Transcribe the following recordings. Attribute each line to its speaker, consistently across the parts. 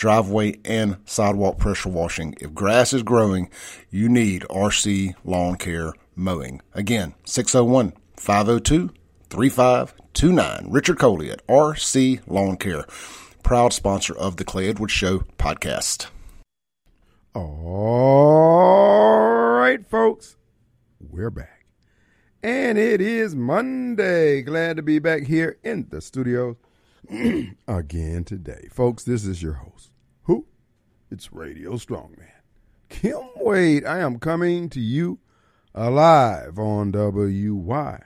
Speaker 1: driveway and sidewalk pressure washing. If grass is growing, you need RC Lawn Care Mowing. Again, 601 502 3529. Richard Coley at RC Lawn Care, proud sponsor of the Clay Edwards Show podcast.
Speaker 2: All right, folks, we're back. And it is Monday. Glad to be back here in the studio again today. Folks, this is your host. It's Radio Strongman. Kim Wade. I am coming to you alive on WYAB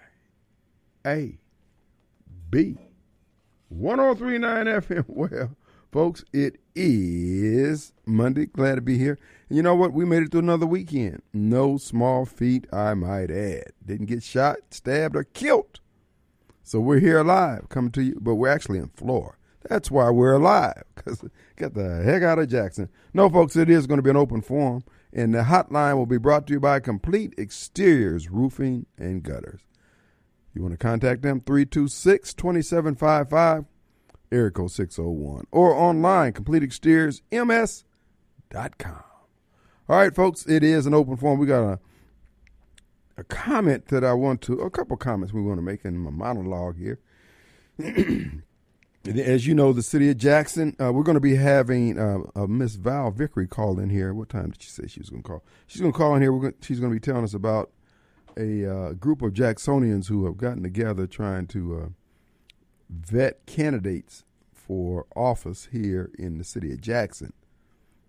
Speaker 2: 1039 FM. Well, folks, it is Monday. Glad to be here. And you know what? We made it through another weekend. No small feat, I might add. Didn't get shot, stabbed, or killed. So we're here alive, coming to you, but we're actually in Florida. That's why we're alive, because get the heck out of Jackson. No, folks, it is going to be an open forum, and the hotline will be brought to you by Complete Exteriors Roofing and Gutters. You want to contact them, 326 2755, area code 601, or online, CompleteExteriorsMS.com. All right, folks, it is an open forum. We got a a comment that I want to, a couple comments we want to make in my monologue here. As you know, the city of Jackson, uh, we're going to be having uh, uh, Miss Val Vickery call in here. What time did she say she was going to call? She's going to call in here. Going she's going to be telling us about a uh, group of Jacksonians who have gotten together trying to uh, vet candidates for office here in the city of Jackson.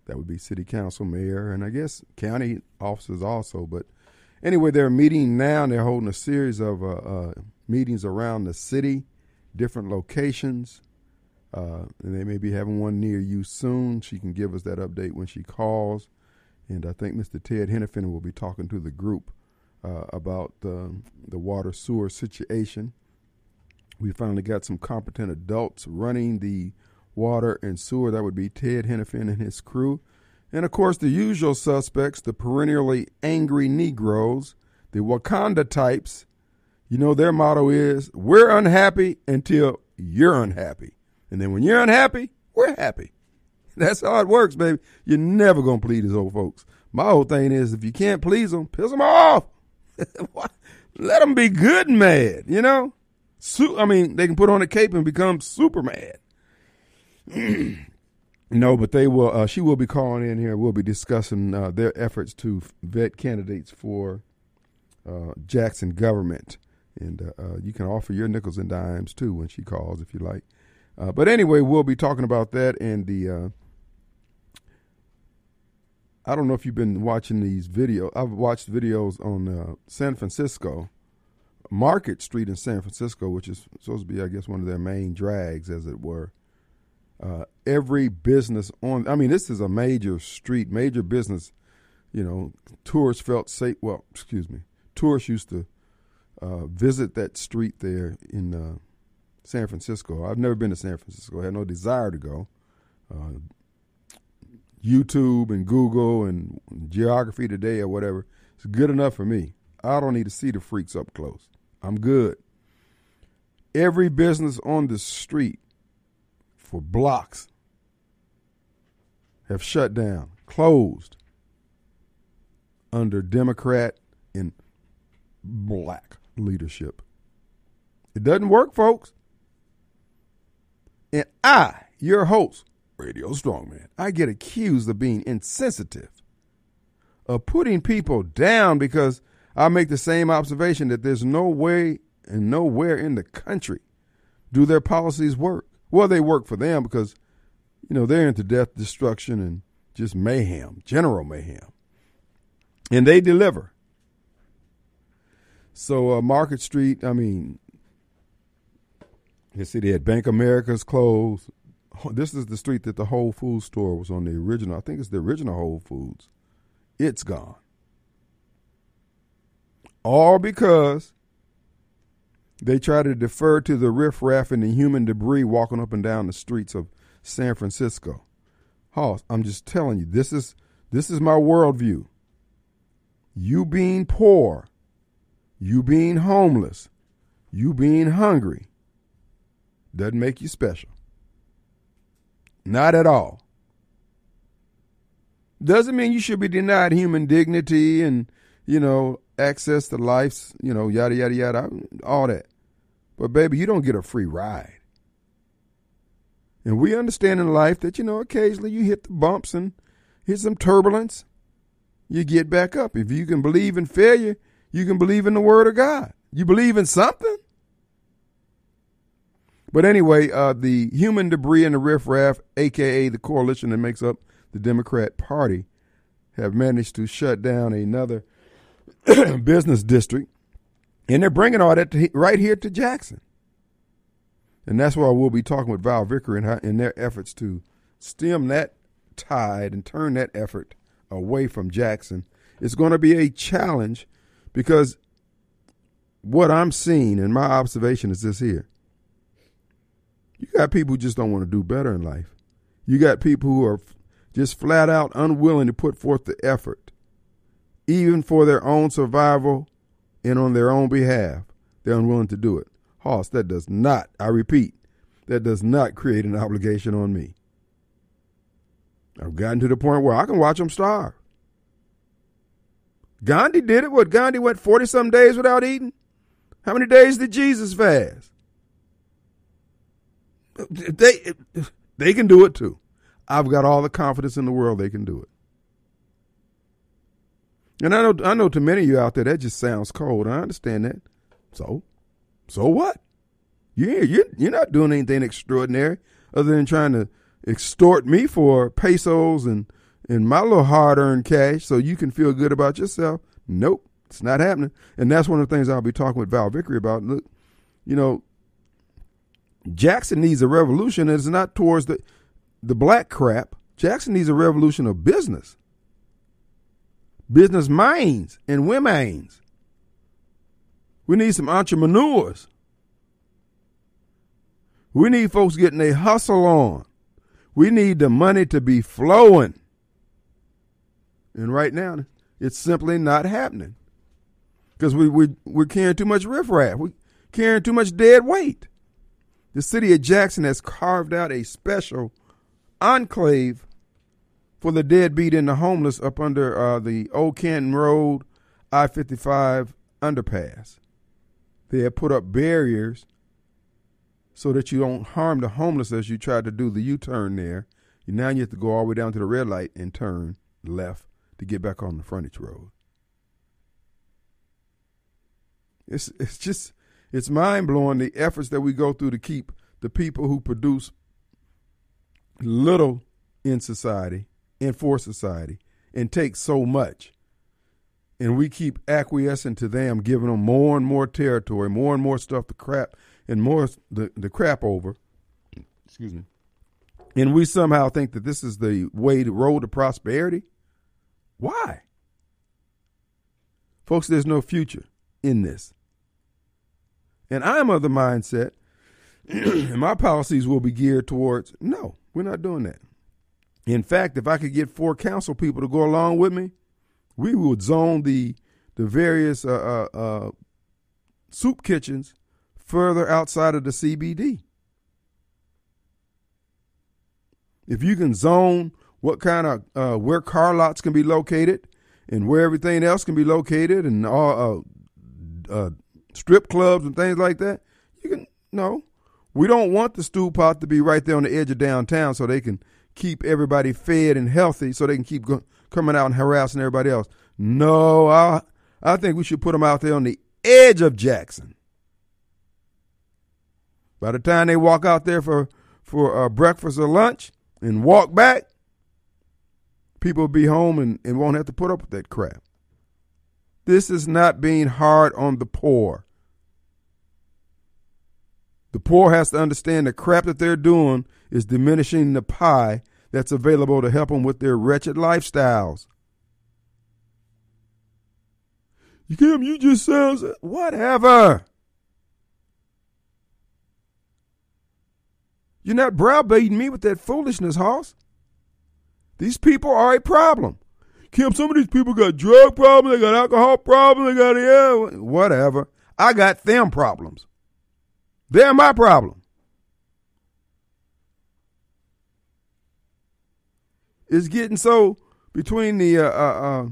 Speaker 2: That would be city council, mayor, and I guess county officers also. But anyway, they're meeting now and they're holding a series of uh, meetings around the city, different locations. Uh, and they may be having one near you soon. She can give us that update when she calls. And I think Mr. Ted Henifin will be talking to the group uh, about the, the water sewer situation. We finally got some competent adults running the water and sewer. That would be Ted Henifin and his crew. And of course, the usual suspects, the perennially angry Negroes, the Wakanda types. You know, their motto is we're unhappy until you're unhappy. And then when you're unhappy, we're happy. That's how it works, baby. You're never going to please these old folks. My whole thing is if you can't please them, piss them off. Let them be good and mad, you know? I mean, they can put on a cape and become super mad. no, but they will. Uh, she will be calling in here. We'll be discussing uh, their efforts to vet candidates for uh, Jackson government, and uh, uh, you can offer your nickels and dimes too when she calls if you like. Uh, but anyway, we'll be talking about that and the. Uh, I don't know if you've been watching these videos. I've watched videos on uh, San Francisco, Market Street in San Francisco, which is supposed to be, I guess, one of their main drags, as it were. Uh, every business on, I mean, this is a major street, major business. You know, tourists felt safe. Well, excuse me, tourists used to uh, visit that street there in uh, San Francisco. I've never been to San Francisco. I had no desire to go. Uh, YouTube and Google and Geography Today or whatever, it's good enough for me. I don't need to see the freaks up close. I'm good. Every business on the street for blocks have shut down, closed under Democrat and black leadership. It doesn't work, folks. And I, your host, Radio Strongman, I get accused of being insensitive, of putting people down because I make the same observation that there's no way and nowhere in the country do their policies work. Well, they work for them because, you know, they're into death, destruction, and just mayhem, general mayhem. And they deliver. So, uh, Market Street, I mean, you see, they had Bank America's closed, this is the street that the Whole Foods store was on the original. I think it's the original Whole Foods. It's gone. All because they try to defer to the riffraff and the human debris walking up and down the streets of San Francisco. Hoss, I'm just telling you, this is this is my worldview. You being poor, you being homeless, you being hungry doesn't make you special. Not at all. Doesn't mean you should be denied human dignity and, you know, access to life's, you know, yada, yada, yada, all that. But, baby, you don't get a free ride. And we understand in life that, you know, occasionally you hit the bumps and hit some turbulence. You get back up. If you can believe in failure, you can believe in the Word of God. You believe in something. But anyway, uh, the human debris and the riffraff, aka the coalition that makes up the Democrat Party, have managed to shut down another business district, and they're bringing all that to, right here to Jackson. And that's why we'll be talking with Val Vickery in, in their efforts to stem that tide and turn that effort away from Jackson. It's going to be a challenge because what I'm seeing and my observation is this here you got people who just don't want to do better in life. You got people who are just flat out unwilling to put forth the effort, even for their own survival and on their own behalf. They're unwilling to do it. Hoss, that does not, I repeat, that does not create an obligation on me. I've gotten to the point where I can watch them starve. Gandhi did it. What, Gandhi went 40 some days without eating? How many days did Jesus fast? They they can do it too. I've got all the confidence in the world they can do it. And I know I know to many of you out there that just sounds cold. I understand that. So, so what? You you you're not doing anything extraordinary other than trying to extort me for pesos and and my little hard earned cash so you can feel good about yourself. Nope, it's not happening. And that's one of the things I'll be talking with Val Vickery about. Look, you know, Jackson needs a revolution, and it's not towards the the black crap. Jackson needs a revolution of business, business minds and women's. We need some entrepreneurs. We need folks getting a hustle on. We need the money to be flowing. And right now, it's simply not happening because we, we, we're carrying too much riffraff. We're carrying too much dead weight the city of Jackson has carved out a special enclave for the deadbeat and the homeless up under uh, the Old Canton Road I 55 underpass. They have put up barriers so that you don't harm the homeless as you try to do the U turn there. Now you have to go all the way down to the red light and turn left to get back on the frontage road. It's it's just it's mind blowing the efforts that we go through to keep the people who produce little in society and for society and take so much. And we keep acquiescing to them, giving them more and more territory, more and more stuff to crap and more the, the crap over. Excuse me. And we somehow think that this is the way to road to prosperity. Why? Folks, there's no future in this. And I'm of the mindset, and my policies will be geared towards no, we're not doing that. In fact, if I could get four council people to go along with me, we would zone the the various uh, uh, uh, soup kitchens further outside of the CBD. If you can zone what kind of uh, where car lots can be located and where everything else can be located and all uh, uh, strip clubs and things like that, you can no. We don't want the stew pot to be right there on the edge of downtown so they can keep everybody fed and healthy so they can keep go- coming out and harassing everybody else. No, I I think we should put them out there on the edge of Jackson. By the time they walk out there for for uh, breakfast or lunch and walk back, people will be home and, and won't have to put up with that crap. This is not being hard on the poor. The poor has to understand the crap that they're doing is diminishing the pie that's available to help them with their wretched lifestyles. You Kim, you just sound whatever. You're not browbeating me with that foolishness, Hoss. These people are a problem. Kim, some of these people got drug problems, they got alcohol problems, they got yeah, whatever. I got them problems. They're my problem. It's getting so between the uh, uh, uh,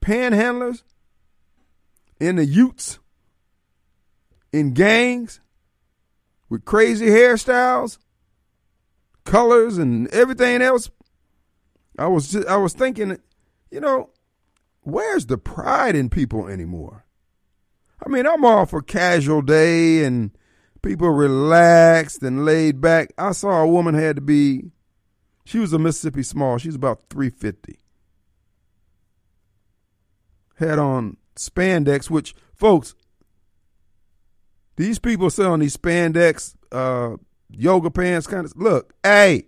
Speaker 2: panhandlers and the Utes in gangs with crazy hairstyles, colors, and everything else. I was just, I was thinking, you know, where's the pride in people anymore? I mean, I'm all for casual day and people relaxed and laid back. I saw a woman had to be, she was a Mississippi small. She's about 350. Had on spandex, which, folks, these people selling these spandex uh, yoga pants kind of look, hey,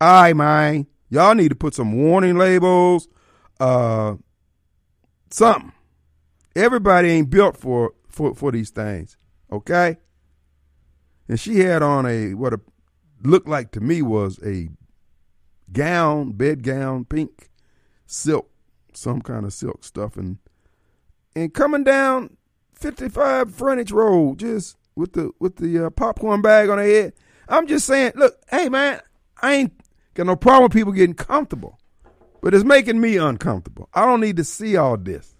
Speaker 2: I man, y'all need to put some warning labels, uh, something. Everybody ain't built for for for these things, okay? And she had on a what a looked like to me was a gown, bed gown, pink silk, some kind of silk stuff, and and coming down 55 frontage road just with the with the uh, popcorn bag on her head. I'm just saying, look, hey man, I ain't got no problem with people getting comfortable, but it's making me uncomfortable. I don't need to see all this.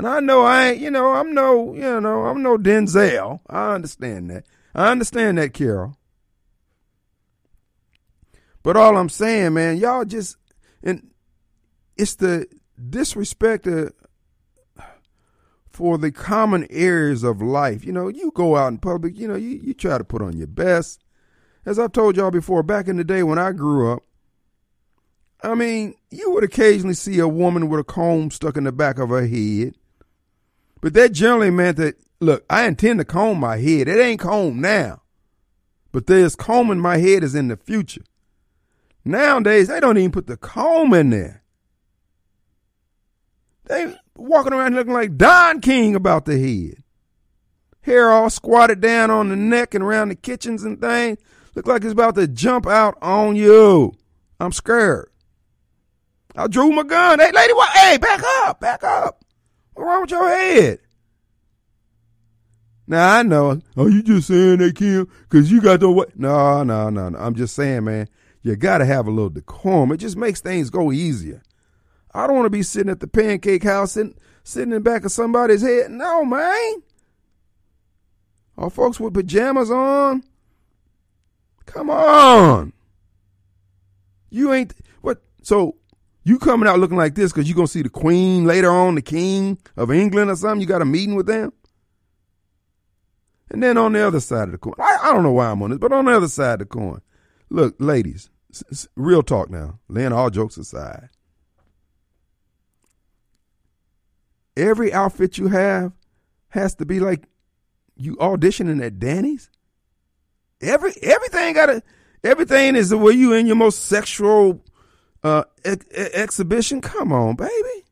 Speaker 2: And I know I ain't, you know, I'm no, you know, I'm no Denzel. I understand that. I understand that, Carol. But all I'm saying, man, y'all just, and it's the disrespect of, for the common areas of life. You know, you go out in public, you know, you, you try to put on your best. As I've told y'all before, back in the day when I grew up, I mean, you would occasionally see a woman with a comb stuck in the back of her head. But that generally meant that, look, I intend to comb my head. It ain't combed now. But there's combing my head is in the future. Nowadays, they don't even put the comb in there. They walking around looking like Don King about the head. Hair all squatted down on the neck and around the kitchens and things. Look like it's about to jump out on you. I'm scared. I drew my gun. Hey, lady, what? Hey, back up, back up. What's wrong with your head? Now I know. Are you just saying that, Kim? Because you got the what? No, no, no, no. I'm just saying, man. You got to have a little decorum. It just makes things go easier. I don't want to be sitting at the pancake house and sitting in the back of somebody's head. No, man. Are folks with pajamas on? Come on. You ain't what? So you coming out looking like this because you're gonna see the queen later on, the king of England or something. You got a meeting with them. And then on the other side of the coin, I, I don't know why I'm on this, but on the other side of the coin, look, ladies, real talk now, laying all jokes aside. Every outfit you have has to be like you auditioning at Danny's. Every everything got to everything is the way you in your most sexual uh, ex- exhibition. Come on, baby.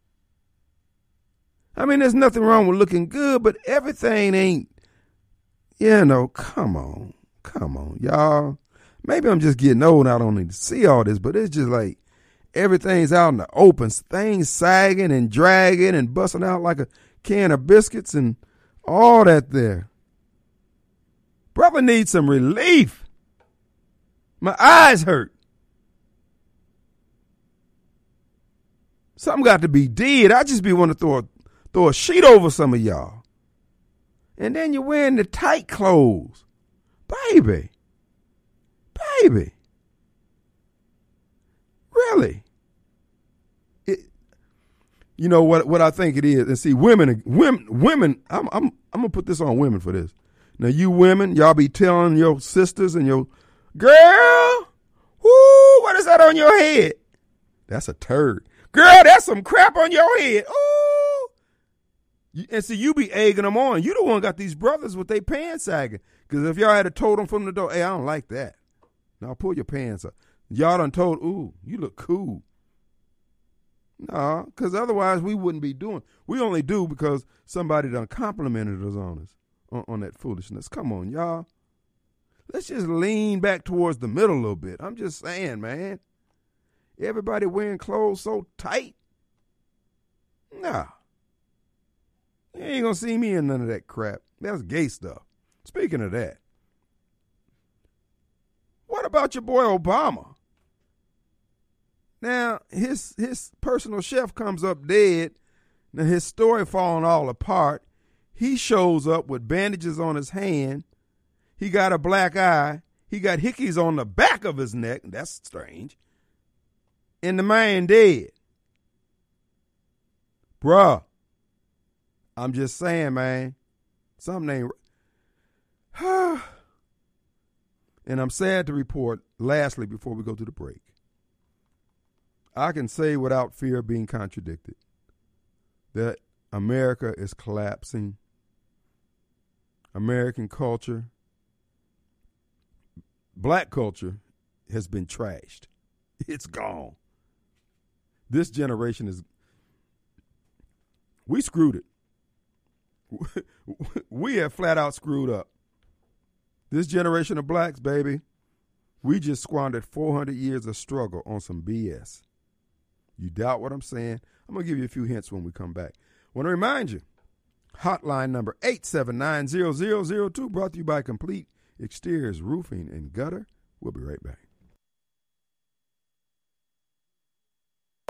Speaker 2: I mean, there's nothing wrong with looking good, but everything ain't. You know, come on, come on, y'all. Maybe I'm just getting old I don't need to see all this, but it's just like everything's out in the open, things sagging and dragging and busting out like a can of biscuits and all that there. Brother needs some relief. My eyes hurt. Something got to be did. I just be want to throw a, throw a sheet over some of y'all. And then you're wearing the tight clothes. Baby. Baby. Really? It, you know what what I think it is. And see women women women I'm I'm I'm going to put this on women for this. Now you women, y'all be telling your sisters and your girl, whoo, what is that on your head? That's a turd. Girl, that's some crap on your head. Ooh. And see, you be egging them on. You the one got these brothers with their pants sagging. Because if y'all had a told them from the door, hey, I don't like that. Now pull your pants up. Y'all done told, ooh, you look cool. No, because otherwise we wouldn't be doing. We only do because somebody done complimented us on us on, on that foolishness. Come on, y'all. Let's just lean back towards the middle a little bit. I'm just saying, man. Everybody wearing clothes so tight. Nah. You ain't gonna see me in none of that crap. That's gay stuff. Speaking of that, what about your boy Obama? Now his his personal chef comes up dead. Now his story falling all apart. He shows up with bandages on his hand. He got a black eye. He got hickeys on the back of his neck. That's strange. And the man dead. Bruh. I'm just saying, man. Something ain't. and I'm sad to report, lastly, before we go to the break, I can say without fear of being contradicted that America is collapsing. American culture, black culture, has been trashed. It's gone. This generation is. We screwed it. We have flat out screwed up. This generation of blacks, baby, we just squandered 400 years of struggle on some BS. You doubt what I'm saying? I'm going to give you a few hints when we come back. want to remind you hotline number 879-0002 brought to you by Complete Exteriors Roofing and Gutter. We'll be right back.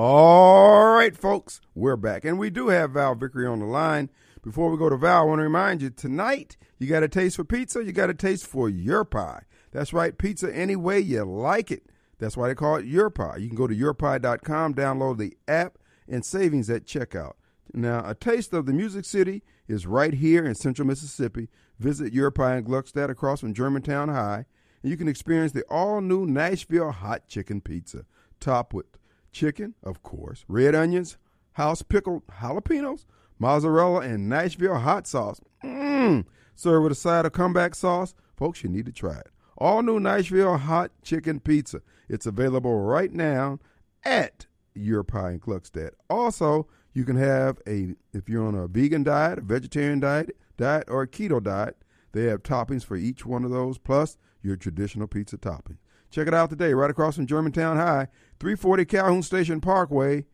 Speaker 2: All right, folks, we're back. And we do have Val Vickery on the line. Before we go to Val, I want to remind you tonight, you got a taste for pizza, you got a taste for your pie. That's right, pizza any way you like it. That's why they call it Your Pie. You can go to yourpie.com, download the app, and savings at checkout. Now, a taste of the Music City is right here in central Mississippi. Visit Your Pie in Gluckstadt across from Germantown High, and you can experience the all new Nashville hot chicken pizza, topped with chicken, of course, red onions, house pickled jalapenos, mozzarella, and Nashville hot sauce. Mmm. Serve with a side of comeback sauce. Folks, you need to try it. All new Nashville hot chicken pizza. It's available right now at Your Pie in Gluckstadt. Also, you can have a if you're on a vegan diet, a vegetarian diet, diet, or a keto diet. They have toppings for each one of those, plus your traditional pizza topping. Check it out today, right across from Germantown High, 340 Calhoun Station Parkway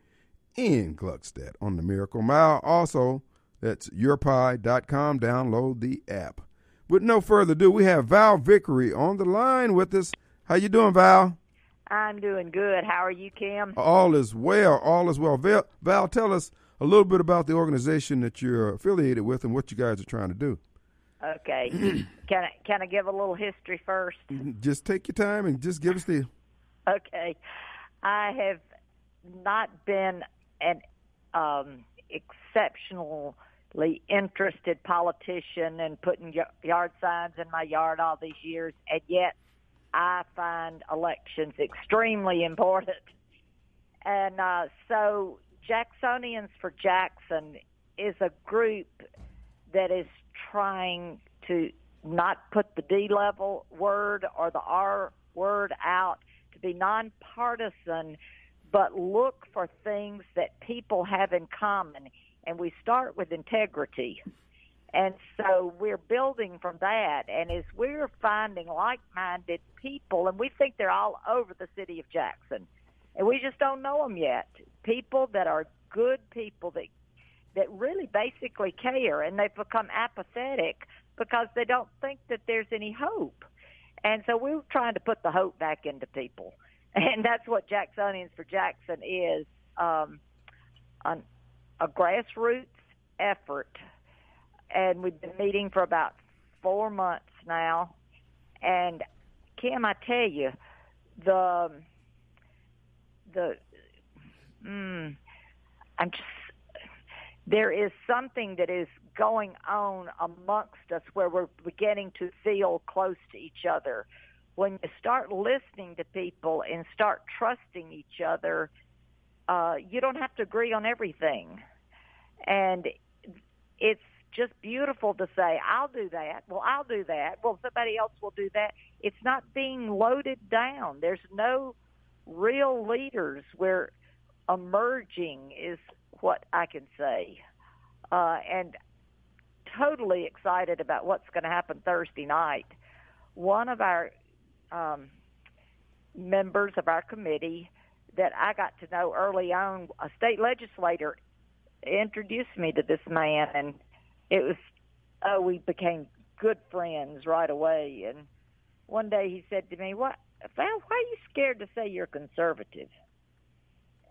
Speaker 2: in Gluckstadt on the Miracle Mile. Also, that's yourpie.com. Download the app. With no further ado, we have Val Vickery on the line with us. How you doing, Val?
Speaker 3: I'm doing good. How are you, Kim?
Speaker 2: All is well. All is well. Val, Val, tell us a little bit about the organization that you're affiliated with and what you guys are trying to do.
Speaker 3: Okay. can I can I give a little history first?
Speaker 2: Just take your time and just give us the.
Speaker 3: Okay. I have not been an um, exceptionally interested politician and putting yard signs in my yard all these years, and yet I find elections extremely important. And uh, so, Jacksonians for Jackson is a group that is trying to not put the D level word or the R word out, to be nonpartisan but look for things that people have in common. And we start with integrity. And so we're building from that. And as we're finding like minded people, and we think they're all over the city of Jackson, and we just don't know them yet. People that are good people that that really basically care and they've become apathetic because they don't think that there's any hope. And so we're trying to put the hope back into people. and that's what Jacksonians for Jackson is um, an, a grassroots effort. And we've been meeting for about four months now. And Kim, I tell you, the the mm, I'm just there is something that is going on amongst us where we're beginning to feel close to each other when you start listening to people and start trusting each other, uh, you don't have to agree on everything. And it's just beautiful to say, I'll do that. Well, I'll do that. Well, somebody else will do that. It's not being loaded down. There's no real leaders. We're emerging, is what I can say. Uh, and totally excited about what's going to happen Thursday night. One of our um, members of our committee that I got to know early on, a state legislator, introduced me to this man, and it was oh, we became good friends right away. And one day he said to me, "What, Val? Why are you scared to say you're conservative?"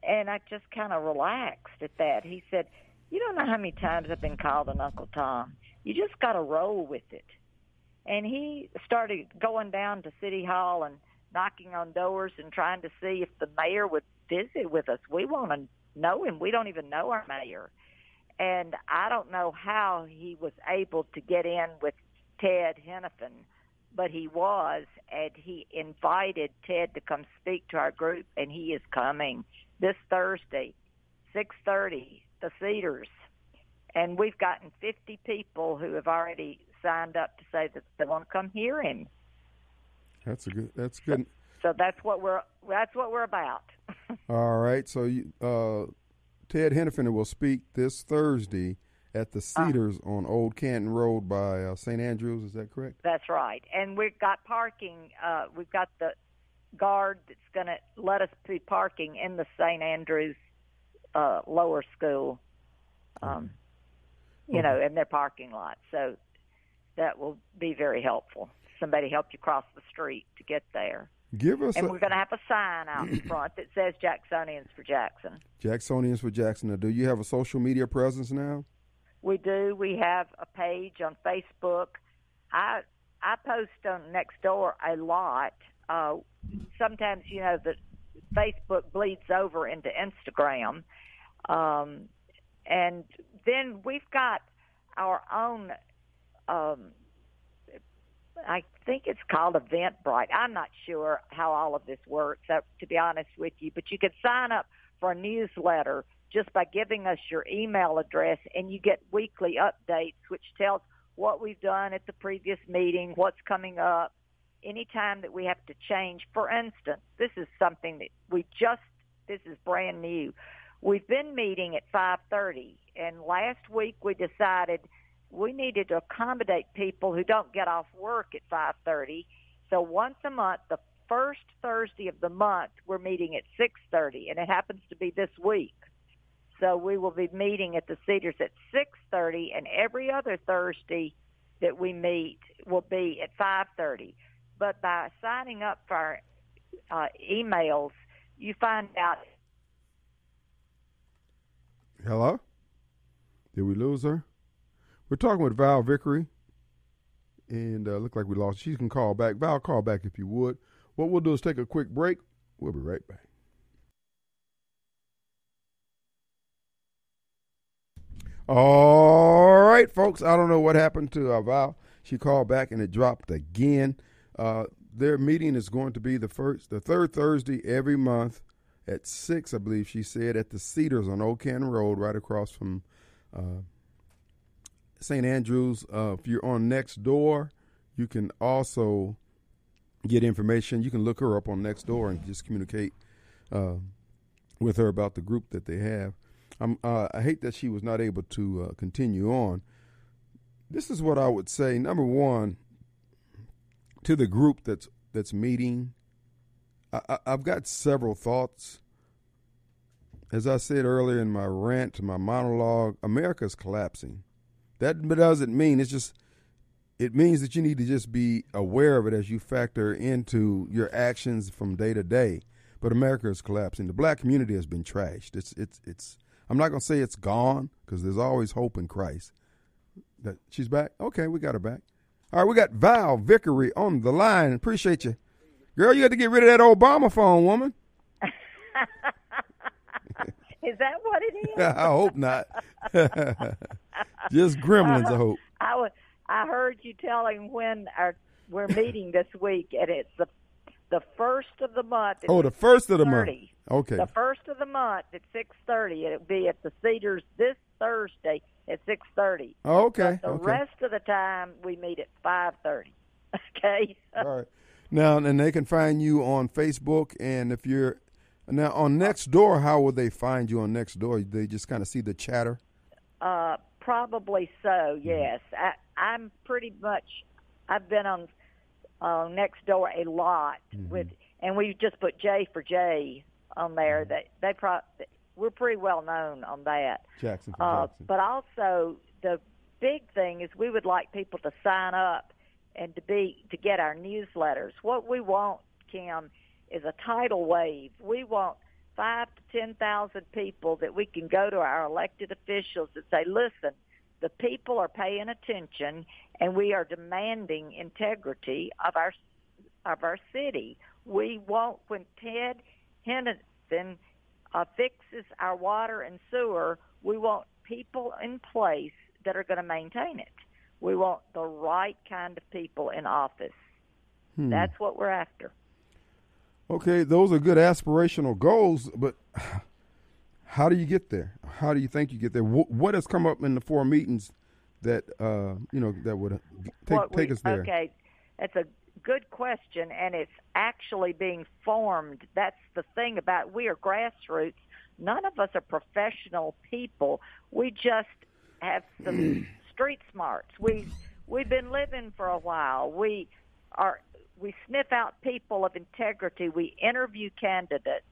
Speaker 3: And I just kind of relaxed at that. He said, "You don't know how many times I've been called an Uncle Tom. You just got to roll with it." And he started going down to City Hall and knocking on doors and trying to see if the mayor would visit with us. We want to know him. We don't even know our mayor. And I don't know how he was able to get in with Ted Henifin, but he was, and he invited Ted to come speak to our group, and he is coming this Thursday, 6:30, the Cedars. And we've gotten 50 people who have already signed up to say that they want to come hear him.
Speaker 2: That's a good. That's good.
Speaker 3: So, so that's what we're that's what we're about.
Speaker 2: All right. So you, uh, Ted Henifin will speak this Thursday at the uh. Cedars uh, on Old Canton Road by uh, St. Andrews. Is that correct?
Speaker 3: That's right. And we've got parking. Uh, we've got the guard that's going to let us be parking in the St. Andrews uh, lower school. Um, you know, in their parking lot. So that will be very helpful. Somebody help you cross the street to get there.
Speaker 2: Give us.
Speaker 3: And
Speaker 2: a,
Speaker 3: we're going to have a sign out in front that says Jacksonians for Jackson.
Speaker 2: Jacksonians for Jackson. Now, do you have a social media presence now?
Speaker 3: We do. We have a page on Facebook. I I post on Nextdoor a lot. Uh, sometimes you know that Facebook bleeds over into Instagram, um, and then we've got our own um, I think it's called Eventbrite. I'm not sure how all of this works, uh, to be honest with you, but you can sign up for a newsletter just by giving us your email address, and you get weekly updates, which tells what we've done at the previous meeting, what's coming up, anytime that we have to change. For instance, this is something that we just, this is brand new. We've been meeting at 5:30, and last week we decided – we needed to accommodate people who don't get off work at 5:30. So once a month, the first Thursday of the month, we're meeting at 6:30, and it happens to be this week. So we will be meeting at the Cedars at 6:30, and every other Thursday that we meet will be at 5:30. But by signing up for our uh, emails, you find out.
Speaker 2: Hello. Did we lose her? We're talking with Val Vickery, and uh, look like we lost. She can call back. Val, call back if you would. What we'll do is take a quick break. We'll be right back. All right, folks. I don't know what happened to uh, Val. She called back and it dropped again. Uh, their meeting is going to be the first, the third Thursday every month at six, I believe she said, at the Cedars on Old Canton Road, right across from uh, St. Andrews. Uh, if you're on Nextdoor, you can also get information. You can look her up on Nextdoor and just communicate uh, with her about the group that they have. Uh, i hate that she was not able to uh, continue on. This is what I would say. Number one, to the group that's that's meeting, I, have got several thoughts. As I said earlier in my rant, my monologue, America is collapsing. That doesn't mean it's just. It means that you need to just be aware of it as you factor into your actions from day to day. But America is collapsing. The black community has been trashed. It's it's it's. I'm not gonna say it's gone because there's always hope in Christ. That she's back. Okay, we got her back. All right, we got Val Vickery on the line. Appreciate you, girl. You got to get rid of that Obama phone, woman.
Speaker 3: Is that what it is?
Speaker 2: I hope not. Just gremlins, uh, I hope.
Speaker 3: I heard you telling when our we're meeting this week, and it's the the first of the month.
Speaker 2: Oh, the first of the month. Okay.
Speaker 3: The first of the month at six thirty. It'll be at the Cedars this Thursday. At six thirty.
Speaker 2: Oh, okay.
Speaker 3: But the
Speaker 2: okay.
Speaker 3: rest of the time we meet at five thirty. Okay.
Speaker 2: All right. Now, and they can find you on Facebook, and if you're now on next door, how will they find you on next door? They just kind of see the chatter.
Speaker 3: Uh, probably so. Yes, I, I'm pretty much. I've been on uh, Nextdoor a lot with, and we just put J for J on there. That they pro, we're pretty well known on that.
Speaker 2: Jackson
Speaker 3: Uh,
Speaker 2: Jackson.
Speaker 3: but also the big thing is we would like people to sign up and to be to get our newsletters. What we want, Kim, is a tidal wave. We want five to ten thousand people that we can go to our elected officials and say, listen, the people are paying attention and we are demanding integrity of our of our city. We want when Ted Henderson uh, fixes our water and sewer, we want people in place that are going to maintain it. We want the right kind of people in office.
Speaker 2: Hmm.
Speaker 3: That's what we're after.
Speaker 2: Okay, those are good aspirational goals, but how do you get there? How do you think you get there? What has come up in the four meetings that uh, you know that would take
Speaker 3: What
Speaker 2: take
Speaker 3: we-
Speaker 2: us there?
Speaker 3: Okay, that's a good question, and it's actually being formed. That's the thing about we are grassroots. None of us are professional people. We just have some street smarts. We we've been living for a while. We are we sniff out people of integrity. We interview candidates.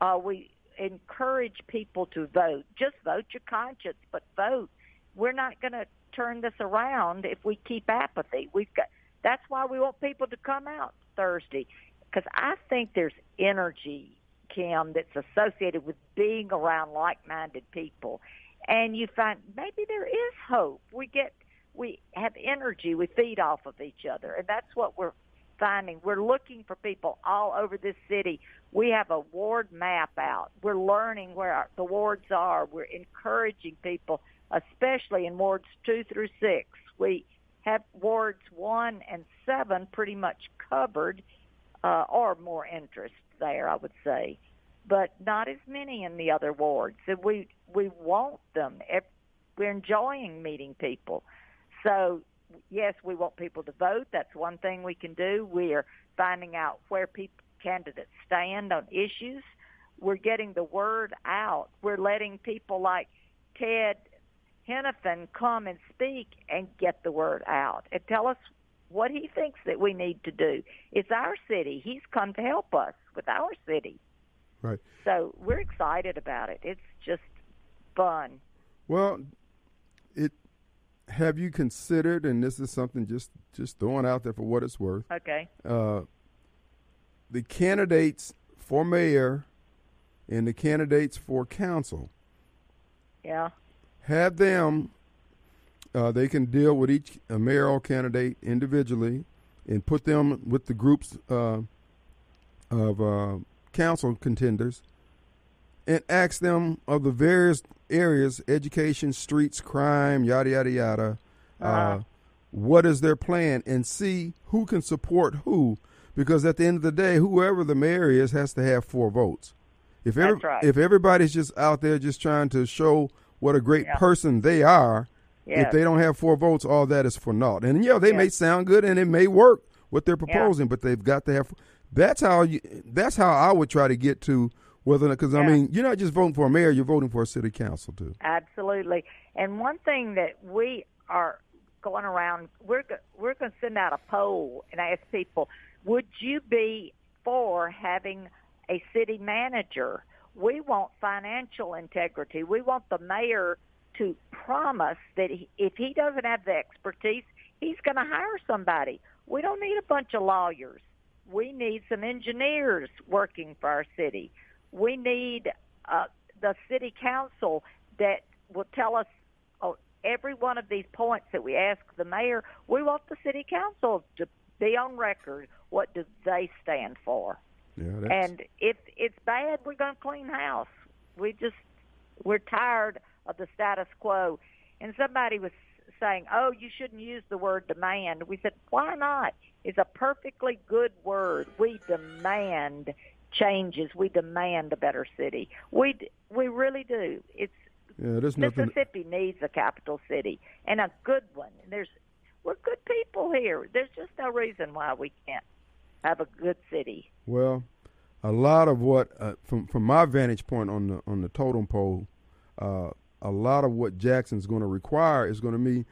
Speaker 3: Uh, we encourage people to vote. Just vote your conscience, but vote. We're not going to turn this around if we keep apathy. We've got. That's why we want people to come out Thursday, because I think there's energy, Kim, that's associated with being around like-minded people, and you find maybe there is hope. We get. We have energy. We feed off of each other, and that's what we're finding. We're looking for people all over this city. We have a ward map out. We're learning where our, the wards are. We're encouraging people, especially in wards two through six. We have wards one and seven pretty much covered, uh, or more interest there, I would say, but not as many in the other wards. And we we want them. We're enjoying meeting people. So yes, we want people to vote. That's one thing we can do. We are finding out where people candidates stand on issues. We're getting the word out. We're letting people like Ted Henifin come and speak and get the word out and tell us what he thinks that we need to do. It's our city. He's come to help us with our city.
Speaker 2: Right.
Speaker 3: So we're excited about it. It's just fun.
Speaker 2: Well, it have you considered, and this is something just just throwing out there for what it's worth.
Speaker 3: Okay.
Speaker 2: Uh, the candidates for mayor and the candidates for council
Speaker 3: Yeah.
Speaker 2: Have them. Uh, they can deal with each uh, mayoral candidate individually and put them with the groups uh, of uh, council contenders and ask them of the various areas education, streets, crime, yada, yada, yada. uh
Speaker 3: Uh-huh.
Speaker 2: what is their plan and see who can support who. Because at the end of the day, whoever the mayor is has to have four votes. If every,
Speaker 3: right.
Speaker 2: if everybody's just out there just trying to show what a great
Speaker 3: Yeah.
Speaker 2: person they are,
Speaker 3: Yes.
Speaker 2: if they don't have four votes, all that is for naught. And yeah, they may sound good and it may work what they're proposing, but they've got to have. That's how you. That's how I would try to get to whether because I mean you're not just voting for a mayor, you're voting for a city council too.
Speaker 3: Absolutely. And one thing that we are going around, we're we're going to send out a poll and ask people, would you be for having a city manager? We want financial integrity. We want the mayor to promise that he, if he doesn't have the expertise, he's going to hire somebody. We don't need a bunch of lawyers. We need some engineers working for our city. We need uh, the city council that will tell us oh, every one of these points that we ask the mayor. We want the city council to be on record. What do they stand for?
Speaker 2: Yeah, that's,
Speaker 3: And if it's bad, we're going to clean house. We just we're tired of the status quo. And somebody was saying, "Oh, you shouldn't use the word demand." We said, "Why not? It's a perfectly good word. We demand changes. We demand a better city. We d- we really do. It's
Speaker 2: Yeah, there's nothing.
Speaker 3: Mississippi needs a capital city and a good one. And there's we're good people here. There's just no reason why we can't have a good city.
Speaker 2: Well, a lot of what, uh, from from my vantage point on the on the totem pole, uh, a lot of what Jackson's going to require is going to be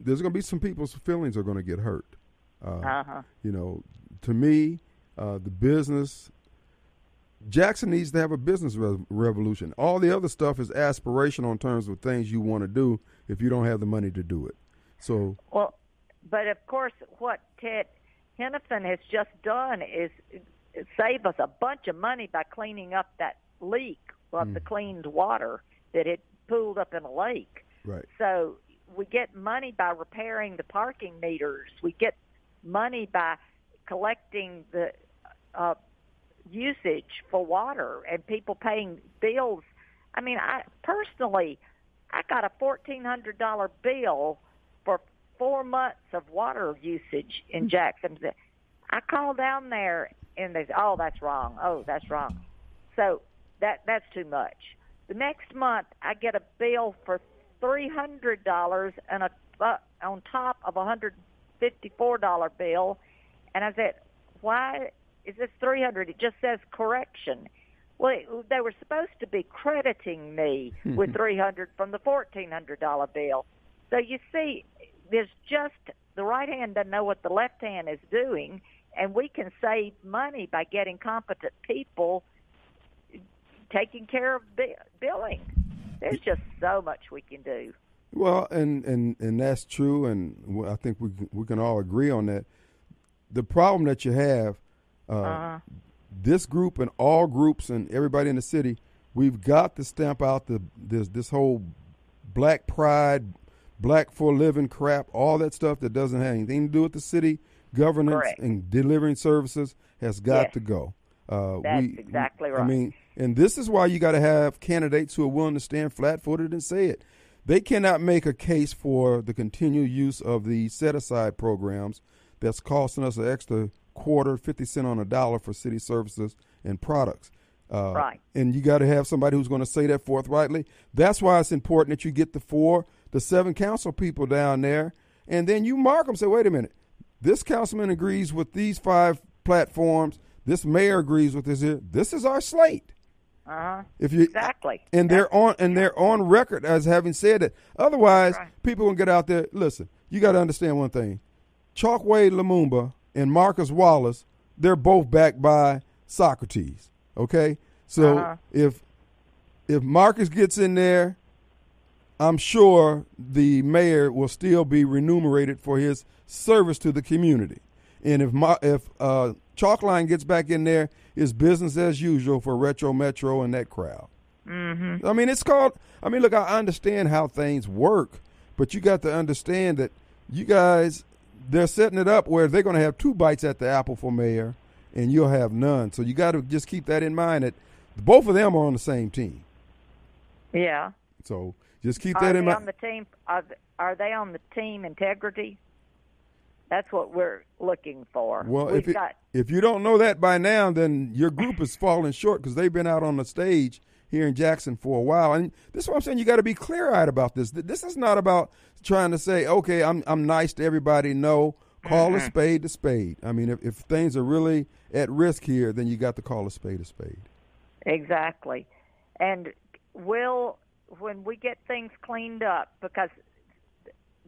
Speaker 2: there's going to be some people's feelings are going to get hurt. Uh,
Speaker 3: Uh-huh.
Speaker 2: You know, to me, uh, the business Jackson needs to have a business re- revolution. All the other stuff is aspirational in terms of things you want to do if you don't have the money to do it. So,
Speaker 3: Well, but of course, what Ted Henifin has just done is save us a bunch of money by cleaning up that leak of the cleaned water that had pooled up in a lake.
Speaker 2: right.
Speaker 3: So we get money by repairing the parking meters. We get money by collecting the uh, usage for water and people paying bills. I mean, I personally, I got a fourteen hundred dollar bill for four months of water usage in Jackson. I called down there and they said, "Oh, that's wrong. Oh, that's wrong." So that that's too much. The next month, I get a bill for three hundred dollars and a uh, on top of a hundred fifty-four dollar bill, and I said, "Why is this three hundred? It just says correction." Well, it, they were supposed to be crediting me with three hundred from the fourteen hundred dollar bill. So you see, there's just the right hand doesn't know what the left hand is doing, and we can save money by getting competent people taking care of bi- billing. There's just so much we can do.
Speaker 2: Well, and and and that's true, and I think we we can all agree on that. The problem that you have, uh,
Speaker 3: Uh-huh.
Speaker 2: this group and all groups and everybody in the city, we've got to stamp out the this this whole black pride, black for a living crap, all that stuff that doesn't have anything to do with the city governance
Speaker 3: Correct.
Speaker 2: and delivering services has got
Speaker 3: Yes.
Speaker 2: to go. Uh,
Speaker 3: That's
Speaker 2: we-
Speaker 3: exactly right.
Speaker 2: I mean, and this is why you got to have candidates who are willing to stand flat-footed and say it. They cannot make a case for the continued use of the set-aside programs that's costing us an extra quarter, fifty cent on a dollar for city services and products. Uh,
Speaker 3: Right.
Speaker 2: And you got to have somebody who's going to say that forthrightly. That's why it's important that you get the four, the seven council people down there, and then you mark them. Say, wait a minute, this councilman agrees with these five platforms. This mayor agrees with this. Here. This is our slate.
Speaker 3: Uh huh.
Speaker 2: If you
Speaker 3: Exactly.
Speaker 2: and they're on and they're on record as having said it. Otherwise,
Speaker 3: Right.
Speaker 2: people can get out there. Listen, you got to understand one thing: Chokwe Lumumba and Marcus Wallace, they're both backed by Socrates. Okay, so
Speaker 3: Uh-huh.
Speaker 2: if if Marcus gets in there, I'm sure the mayor will still be remunerated for his service to the community. And if Ma- if uh, Chalkline gets back in there, it's business as usual for Retro Metro and that crowd. Mm-hmm. I mean, it's called. I mean, look, I understand how things work, but you got to understand that you guys they're setting it up where they're going to have two bites at the apple for mayor, and you'll have none. So you got to just keep that in mind that both of them are on the same team.
Speaker 3: Yeah.
Speaker 2: So just keep that
Speaker 3: they
Speaker 2: in mind.
Speaker 3: on the team? Are, are they on the team integrity? That's what we're looking for.
Speaker 2: Well,
Speaker 3: We've
Speaker 2: if it,
Speaker 3: got
Speaker 2: if you don't know that by now, then your group is falling short because they've been out on the stage here in Jackson for a while. And this is what I'm saying. You got to be clear eyed about this. This is not about trying to say, okay, I'm I'm nice to everybody. No, call a spade a spade. I mean, if, if things are really at risk here, then you got to call a spade a spade.
Speaker 3: exactly, and will when we get things cleaned up because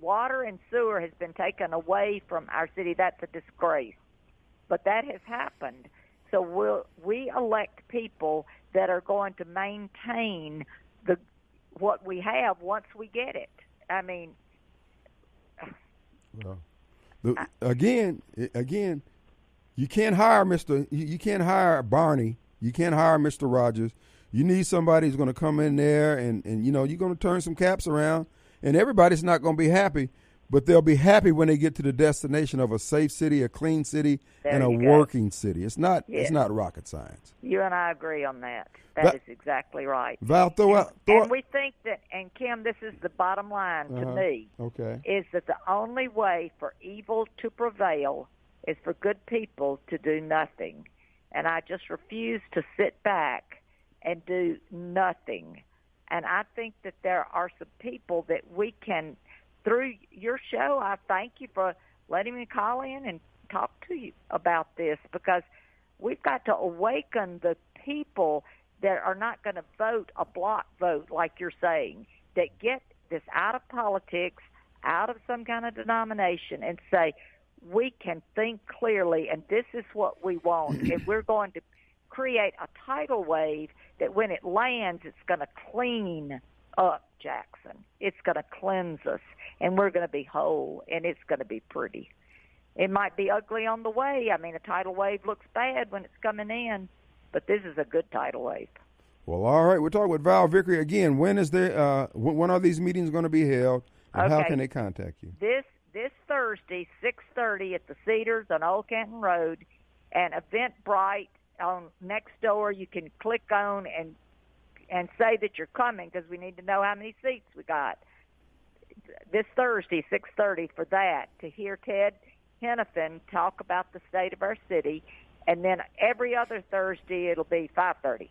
Speaker 3: water and sewer has been taken away from our city. That's a disgrace, but that has happened. So we'll we elect people that are going to maintain the what we have once we get it. I mean,
Speaker 2: Well, the, again, i- again, you can't hire Mister. You you can't hire Barney. You can't hire Mister Rogers. You need somebody who's going to come in there and and you know you're going to turn some caps around, and everybody's not going to be happy, but they'll be happy when they get to the destination of a safe city, a clean city,
Speaker 3: There
Speaker 2: and a
Speaker 3: go.
Speaker 2: working city. It's not.
Speaker 3: Yes.
Speaker 2: It's not rocket science.
Speaker 3: you and I agree on that.
Speaker 2: That-
Speaker 3: That is exactly right.
Speaker 2: Val, throw out. Throw
Speaker 3: And we think that, and Kim, this is the bottom line to
Speaker 2: Uh-huh.
Speaker 3: me,
Speaker 2: okay.
Speaker 3: is that the only way for evil to prevail is for good people to do nothing. And I just refuse to sit back and do nothing. And I think that there are some people that we can, through your show, I thank you for letting me call in and talk to you about this because we've got to awaken the people that are not going to vote a block vote like you're saying, that get this out of politics, out of some kind of denomination, and say, we can think clearly, and this is what we want, and we're going to create a tidal wave that when it lands, it's going to clean up Jackson. It's going to cleanse us, and we're going to be whole, and it's going to be pretty. It might be ugly on the way. I mean, a tidal wave looks bad when it's coming in, but this is a good tidal wave.
Speaker 2: Well, all right. We're talking with Val Vickery again. When is there? Uh, when are these meetings going to be held, and
Speaker 3: okay.
Speaker 2: how can they contact you?
Speaker 3: This this Thursday, six thirty at the Cedars on Old Canton Road, and Eventbrite on next door. You can click on and and say that you're coming because we need to know how many seats we got. This Thursday, six thirty, for that to hear Ted Henifin talk about the state of our city, and then every other Thursday it'll be five thirty.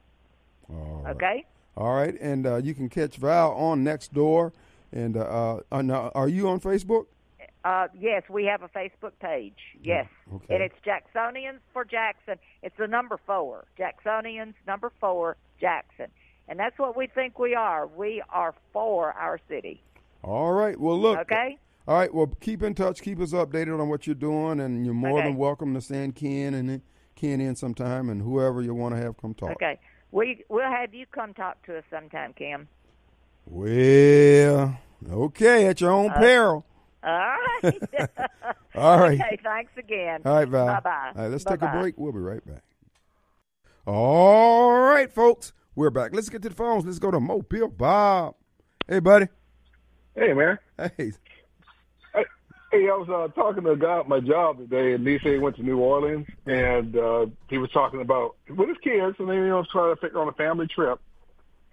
Speaker 2: All right.
Speaker 3: Okay.
Speaker 2: All right, and uh, you can catch Val on Next Door. And uh, uh, are you on Facebook?
Speaker 3: Uh, yes, we have a Facebook page. Yes,
Speaker 2: okay.
Speaker 3: and it's Jacksonians for Jackson. It's the number four, Jacksonians number four Jackson, and that's what we think we are. We are for our city.
Speaker 2: All right. Well, look.
Speaker 3: Okay.
Speaker 2: All right. Well, keep in touch. Keep us updated on what you're doing, and you're more
Speaker 3: Okay.
Speaker 2: than welcome to send Ken and Ken in sometime, and whoever you want to have come talk.
Speaker 3: Okay. We we'll have you come talk to us sometime, Kim.
Speaker 2: Well, okay, at your own peril.
Speaker 3: All right.
Speaker 2: All right.
Speaker 3: Okay. Thanks again.
Speaker 2: All right, Val.
Speaker 3: Bye bye.
Speaker 2: All right, let's take a break. We'll be right back. All right, folks, we're back. Let's get to the phones. Let's go to Mobile Bob. Hey, buddy.
Speaker 4: Hey, man.
Speaker 2: Hey.
Speaker 4: Hey, I was uh, talking to a guy at my job today, and he said he went to New Orleans, and uh, he was talking about with his kids, and they you know trying to figure on a family trip,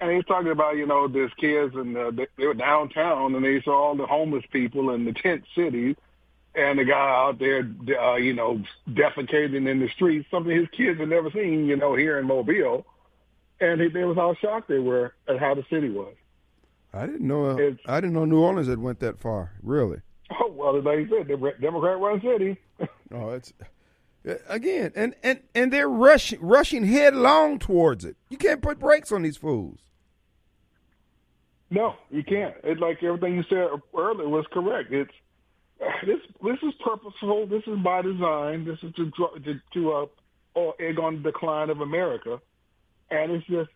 Speaker 4: and he was talking about you know there's kids, and uh, they, they were downtown, and they saw all the homeless people in the tent city, and the guy out there, uh, you know, defecating in the streets, something his kids had never seen, you know, here in Mobile, and he, they was how shocked they were at how the city was.
Speaker 2: I didn't know.
Speaker 4: It's-
Speaker 2: I didn't know New Orleans had went that far. Really?
Speaker 4: Oh well, like you said, the Democrat-run city.
Speaker 2: Oh, it's again, and and and they're rushing rushing headlong towards it. You can't put brakes on these fools.
Speaker 4: No, you can't. It's like everything you said earlier was correct. It's this. This is purposeful. This is by design. This is to dr- to, to uh, or egg on the decline of America, and it's just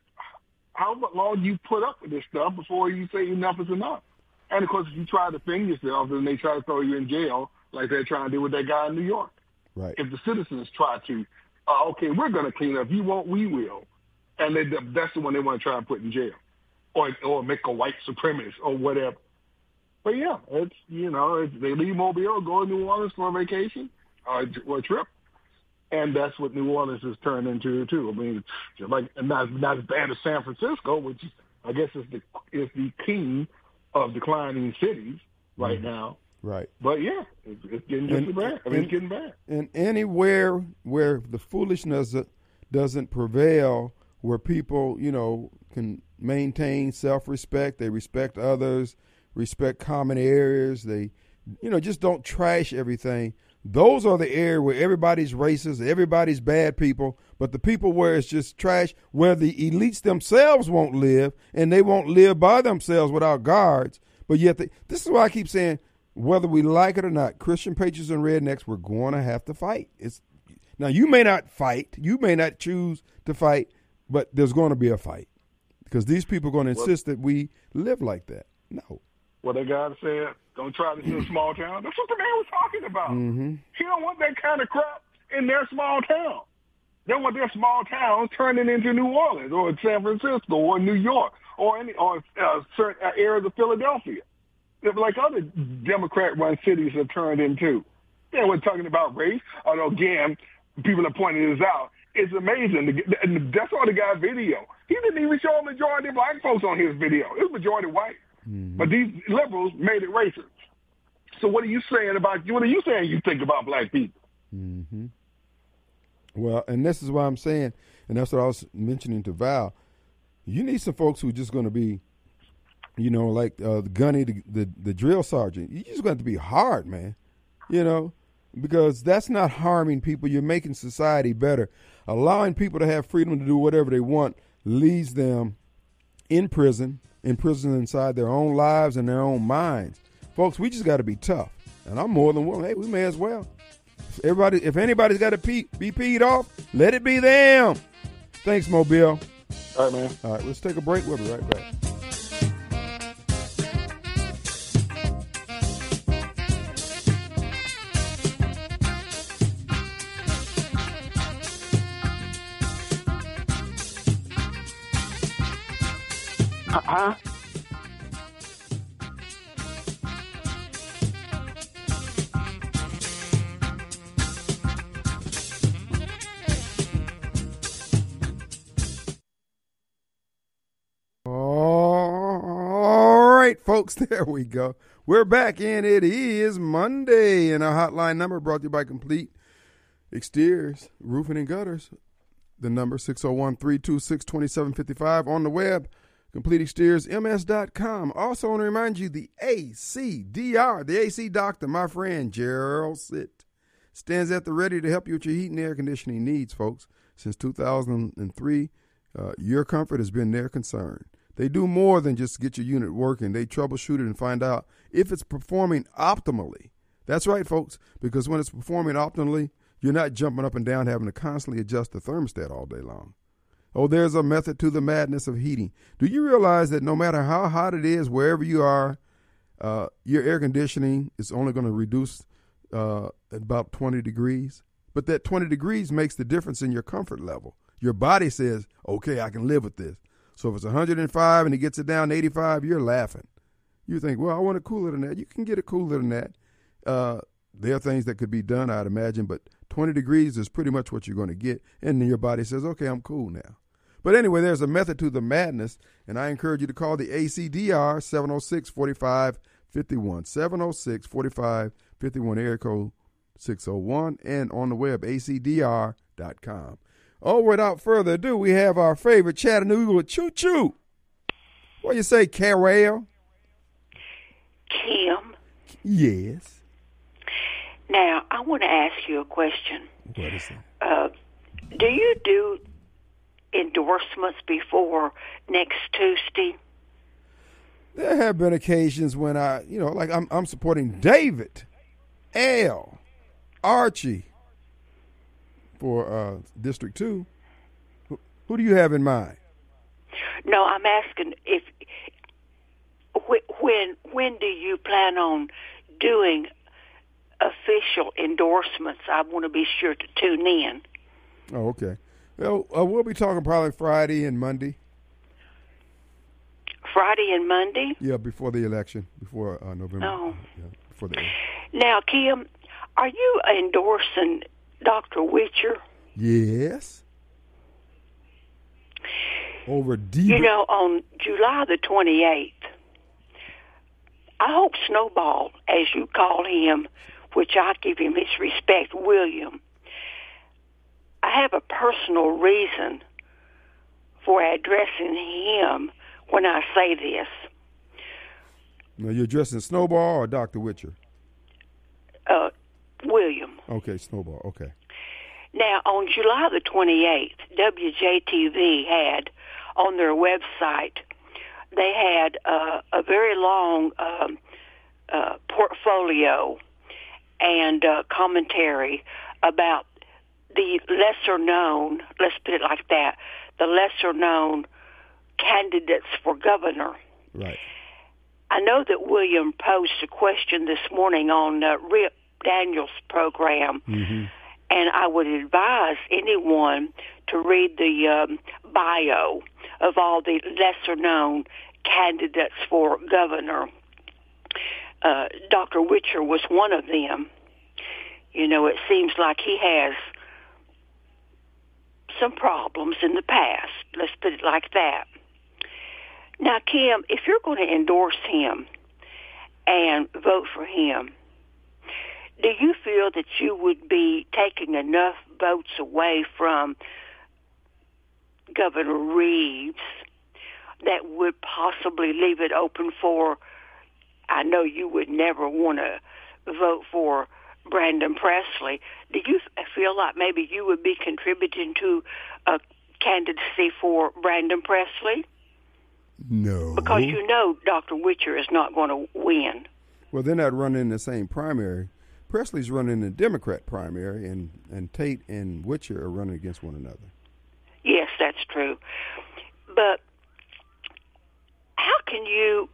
Speaker 4: how long do you put up with this stuff before you say enough is enough? And of course, if you try to defend yourself, then they try to throw you in jail, like they're trying to do with that guy in New York.
Speaker 2: Right.
Speaker 4: If the citizens try to, uh, okay, we're going to clean up. You won't, we will, and they, that's the one they want to try and put in jail or or make a white supremacist or whatever. But yeah, it's you know it's, they leave Mobile, go to New Orleans for a vacation uh, or, or a trip, and that's what New Orleans has turned into too. I mean, like not not as bad as San Francisco, which is, I guess is the is the king of declining cities right mm-hmm. now.
Speaker 2: Right.
Speaker 4: But yeah, it's, it's getting just
Speaker 2: And-
Speaker 4: bad. I mean,
Speaker 2: and-
Speaker 4: it's getting bad.
Speaker 2: And anywhere where the foolishness doesn't prevail, where people, you know, can maintain self-respect, they respect others, respect common areas, they, you know, just don't trash everything. Those are the area where everybody's racist, everybody's bad people, but the people where it's just trash, where the elites themselves won't live, and they won't live by themselves without guards. But yet, they, this is why I keep saying, whether we like it or not, Christian patriots and rednecks, we're going to have to fight. It's now you may not fight, you may not choose to fight, but there's going to be a fight because these people are going to insist that we live like that. No,
Speaker 4: What that guy said, don't try this in a small town. That's what the man was talking about.
Speaker 2: Mm-hmm.
Speaker 4: He don't want that kind of crap in their small town. They want their small town turning into New Orleans or San Francisco or New York or any or uh, certain areas of Philadelphia. Like other Democrat-run cities have turned into. They were talking about race. Although again, people are pointing this out. It's amazing. And that's all the guy's video. He didn't even show a majority of black folks on his video. It was majority white. But these liberals made it racist. So what are you saying about you? what are you saying you think about black people?
Speaker 2: Mm-hmm. Well, and this is why I'm saying, and that's what I was mentioning to Val. You need some folks who are just going to be you know, like uh, the gunny, the, the the drill sergeant. You just got to be hard, man. You know, because that's not harming people. You're making society better. Allowing people to have freedom to do whatever they want leaves them in prison, in prison inside their own lives and their own minds. Folks, we just got to be tough. And I'm more than willing. Hey, we may as well. If everybody, if anybody's got to pee, be peed off, let it be them. Thanks, Mobile.
Speaker 4: All right, man.
Speaker 2: All right, let's take a break. We'll be right back. Folks, there we go. We're back, and it is Monday, and our hotline number brought to you by Complete Exteriors, Roofing and Gutters. The number 601 326 2755 on the web, CompleteExteriorsMS.com. Also, want to remind you the ACDR, the AC doctor, my friend Gerald Sitt, stands at the ready to help you with your heat and air conditioning needs, folks. Since 2003, uh, your comfort has been their concern. They do more than just get your unit working. They troubleshoot it and find out if it's performing optimally. That's right, folks, because when it's performing optimally, you're not jumping up and down having to constantly adjust the thermostat all day long. Oh, there's a method to the madness of heating. Do you realize that no matter how hot it is, wherever you are, uh, your air conditioning is only going to reduce uh, about 20 degrees? But that 20 degrees makes the difference in your comfort level. Your body says, okay, I can live with this. So if it's 105 and it gets it down to 85, you're laughing. You think, well, I want it cooler than that. You can get it cooler than that. Uh, there are things that could be done, I'd imagine, but 20 degrees is pretty much what you're going to get. And then your body says, okay, I'm cool now. But anyway, there's a method to the madness, and I encourage you to call the ACDR 706 4551. 706 4551, area code 601, and on the web, acdr.com. Oh, without further ado, we have our favorite Chattanooga Choo Choo. What do you say, Carol?
Speaker 5: Kim,
Speaker 2: Yes.
Speaker 5: now I want to ask you a question.
Speaker 2: What is it?
Speaker 5: Uh, do you do endorsements before next Tuesday?
Speaker 2: There have been occasions when I, you know, like I'm, I'm supporting David, L, Archie for uh, District 2. Who, who do you have in mind?
Speaker 5: No, I'm asking if when when do you plan on doing official endorsements? I want to be sure to tune in.
Speaker 2: Oh, okay. Well, uh, we'll be talking probably Friday and Monday.
Speaker 5: Friday and Monday.
Speaker 2: Yeah, before the election, before uh, November.
Speaker 5: Oh.
Speaker 2: Yeah, before the.
Speaker 5: Now, Kim, are you endorsing Dr. Witcher?
Speaker 2: Yes. Over deep.
Speaker 5: You know, on July the 28th, I hope Snowball, as you call him, which I give him his respect, William, I have a personal reason for addressing him when I say this.
Speaker 2: Now you're addressing Snowball or Dr. Witcher?
Speaker 5: Uh, William.
Speaker 2: Okay, Snowball. Okay.
Speaker 5: Now, on July the 28th, WJTV had on their website, they had uh, a very long um, uh, portfolio and uh, commentary about the lesser known, let's put it like that, the lesser known candidates for governor.
Speaker 2: Right.
Speaker 5: I know that William posed a question this morning on uh, Rip Daniels' program,
Speaker 2: Mm-hmm.
Speaker 5: and I would advise anyone to read the um, bio of all the lesser known candidates for governor. Uh, Dr. Witcher was one of them. You know, it seems like he has some problems in the past. Let's put it like that. Now, Kim, if you're going to endorse him and vote for him, do you feel that you would be taking enough votes away from Governor Reeves, that would possibly leave it open for. I know you would never want to vote for Brandon Presley. Do you feel like maybe you would be contributing to a candidacy for Brandon Presley?
Speaker 2: No.
Speaker 5: Because you know Dr. Witcher is not going to win.
Speaker 2: Well, they're not running in the same primary. Presley's running in the Democrat primary, and, and Tate and Witcher are running against one another.
Speaker 5: Yes, that's true. But how can you?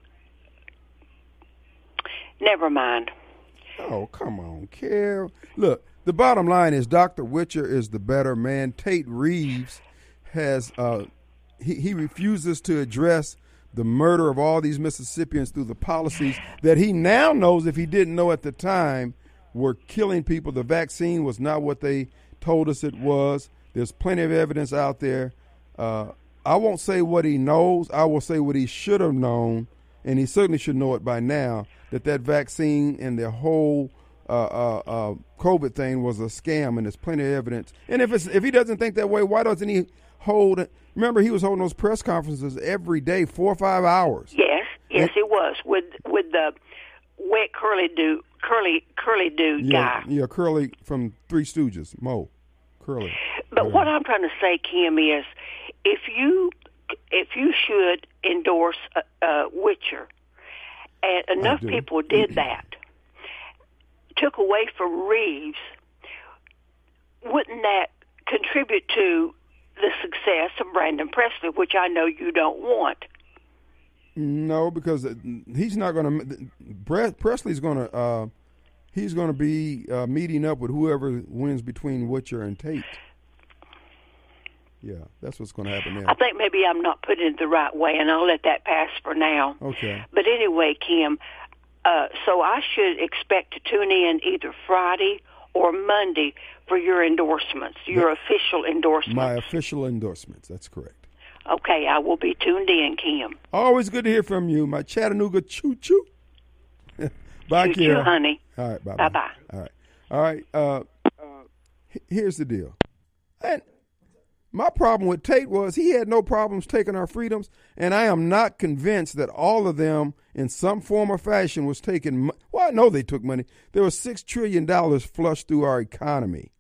Speaker 5: Never mind.
Speaker 2: Oh, come on, Carol. Look, the bottom line is Dr. Witcher is the better man. Tate Reeves has uh, he, he refuses to address the murder of all these Mississippians through the policies that he now knows, if he didn't know at the time, were killing people. The vaccine was not what they told us it was. There's plenty of evidence out there. Uh, I won't say what he knows. I will say what he should have known, and he certainly should know it by now. That that vaccine and the whole uh, uh, uh, COVID thing was a scam, and there's plenty of evidence. And if it's if he doesn't think that way, why doesn't he hold? Remember, he was holding those press conferences every day, four or five hours.
Speaker 5: Yes, yes, it was with with the wet curly do curly curly dude
Speaker 2: Yeah,
Speaker 5: guy.
Speaker 2: yeah, Curly from Three Stooges, Mo, Curly.
Speaker 5: But what I'm trying to say, Kim, is if you if you should endorse uh, uh, Witcher, and enough people did that, took away from Reeves, wouldn't that contribute to the success of Brandon Presley, which I know you don't want?
Speaker 2: No, because he's not going to. Presley's going to. Uh, he's going to be uh, meeting up with whoever wins between Witcher and Tate. Yeah, that's what's going to happen
Speaker 5: I think maybe I'm not putting it the right way, and I'll let that pass for now.
Speaker 2: Okay.
Speaker 5: But anyway, Kim, uh, so I should expect to tune in either Friday or Monday for your endorsements, your official endorsements.
Speaker 2: My official endorsements. That's correct.
Speaker 5: Okay, I will be tuned in, Kim.
Speaker 2: Always good to hear from you, my Chattanooga choo choo. bye,
Speaker 5: Choo-choo, honey.
Speaker 2: All right, bye
Speaker 5: Bye-bye.
Speaker 2: All right, all right. Uh, h- here's the deal. And my problem with Tate was he had no problems taking our freedoms, and I am not convinced that all of them, in some form or fashion, was taking. Mo- well, I know they took money. There was six trillion dollars flushed through our economy,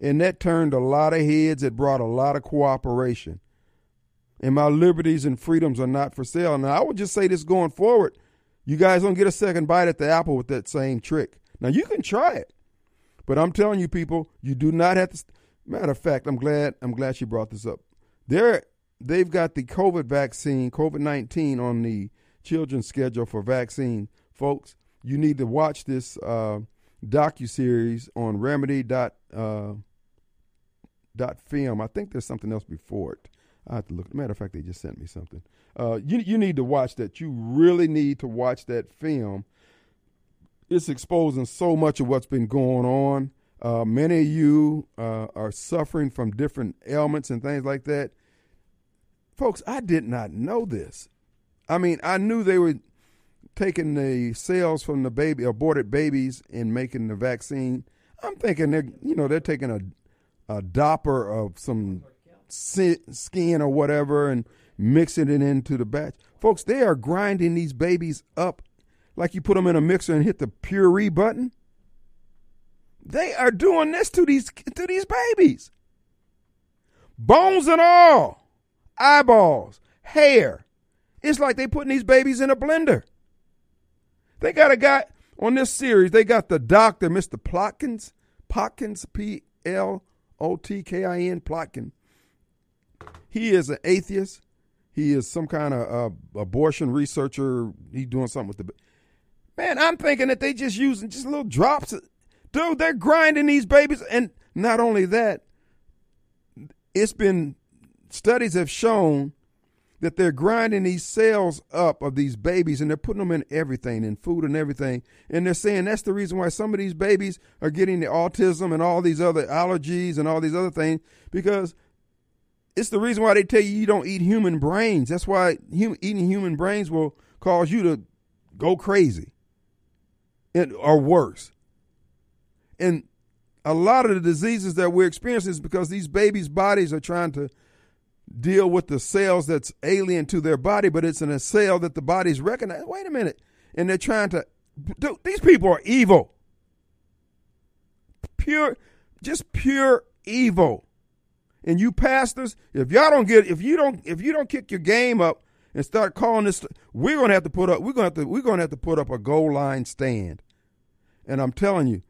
Speaker 2: and that turned a lot of heads. It brought a lot of cooperation and my liberties and freedoms are not for sale. Now, I would just say this going forward. You guys don't get a second bite at the apple with that same trick. Now, you can try it, but I'm telling you, people, you do not have to. Matter of fact, I'm glad I'm glad she brought this up. They're they've got the COVID vaccine, COVID nineteen, on the children's schedule for vaccine, folks. You need to watch this uh, docu series on Remedy dot uh, dot film. I think there's something else before it. I have to look. Matter of fact, they just sent me something. Uh, you you need to watch that. You really need to watch that film. It's exposing so much of what's been going on. Uh, many of you uh, are suffering from different ailments and things like that. Folks, I did not know this. I mean, I knew they were taking the cells from the baby aborted babies and making the vaccine. I'm thinking they're you know they're taking a a dopper of some skin or whatever and mixing it into the batch. Folks, they are grinding these babies up like you put them in a mixer and hit the puree button. They are doing this to these to these babies. Bones and all, eyeballs, hair. It's like they putting these babies in a blender. They got a guy on this series. They got the doctor, Mr. Plotkins, Plotkins, P L O T K I N, Plotkin. He is an atheist. He is some kind of uh, abortion researcher. He doing something with the man. I'm thinking that they just using just little drops. Dude, they're grinding these babies, and not only that, it's been studies have shown that they're grinding these cells up of these babies and they're putting them in everything, in food and everything. And they're saying that's the reason why some of these babies are getting the autism and all these other allergies and all these other things because it's the reason why they tell you you don't eat human brains. That's why eating human brains will cause you to go crazy and, or worse. And a lot of the diseases that we're experiencing is because these babies' bodies are trying to deal with the cells that's alien to their body, but it's in a cell that the body's recognized. Wait a minute. And they're trying to dude, these people are evil. Pure just pure evil. And you pastors, if y'all don't get if you don't if you don't kick your game up and start calling this we're gonna have to put up we're gonna have to we're gonna have to put up a goal line stand. And I'm telling you,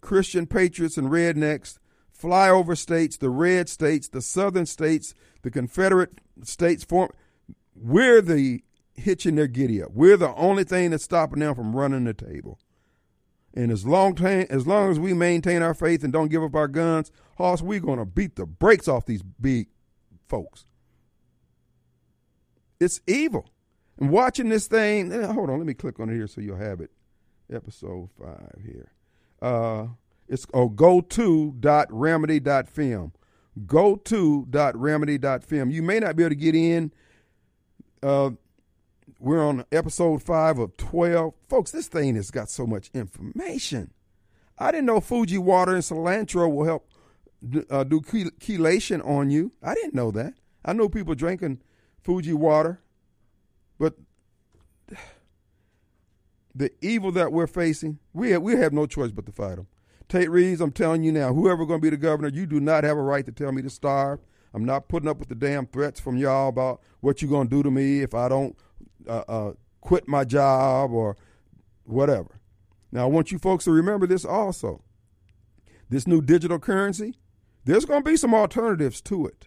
Speaker 2: Christian patriots and rednecks, flyover states, the red states, the southern states, the Confederate states form we're the hitching their giddy up. We're the only thing that's stopping them from running the table. And as long as long as we maintain our faith and don't give up our guns, Hoss, we're going to beat the brakes off these big folks. It's evil. And watching this thing, eh, hold on, let me click on it here so you'll have it. Episode five here. Uh, it's oh go to dot remedy dot film. Go to dot remedy dot film. You may not be able to get in. Uh, we're on episode five of 12. Folks, this thing has got so much information. I didn't know Fuji water and cilantro will help uh, do chelation on you. I didn't know that. I know people drinking Fuji water, but the evil that we're facing, we have, we have no choice but to fight them. Tate Reeves, I'm telling you now, whoever going to be the governor, you do not have a right to tell me to starve. I'm not putting up with the damn threats from y'all about what you're going to do to me if I don't uh, uh, quit my job or whatever. Now, I want you folks to remember this also. This new digital currency, there's going to be some alternatives to it.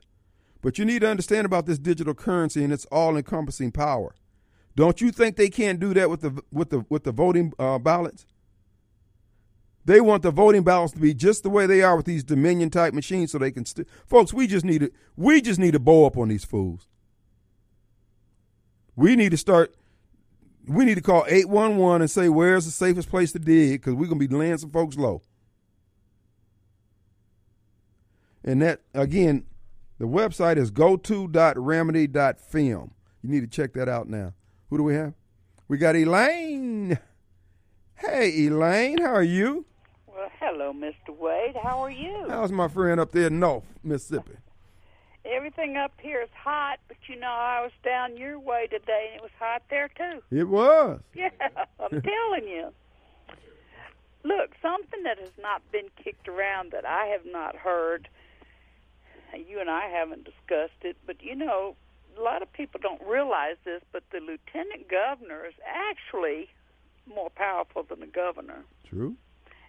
Speaker 2: But you need to understand about this digital currency and its all-encompassing power. Don't you think they can't do that with the with the with the voting uh, ballots? They want the voting ballots to be just the way they are with these Dominion type machines, so they can. Folks, we just need to we just need to bow up on these fools. We need to start. We need to call eight one one and say where's the safest place to dig because we're gonna be laying some folks low. And that again, the website is goto.remedy.film. You need to check that out now. Who do we have? We got Elaine. Hey, Elaine, how are you?
Speaker 6: Well, hello, Mr. Wade. How are you?
Speaker 2: How's my friend up there in North Mississippi?
Speaker 6: Everything up here is hot, but you know, I was down your way today and it was hot there too.
Speaker 2: It was.
Speaker 6: Yeah, I'm telling you. Look, something that has not been kicked around that I have not heard, you and I haven't discussed it, but you know, a lot of people don't realize this, but the lieutenant governor is actually more powerful than the governor.
Speaker 2: True.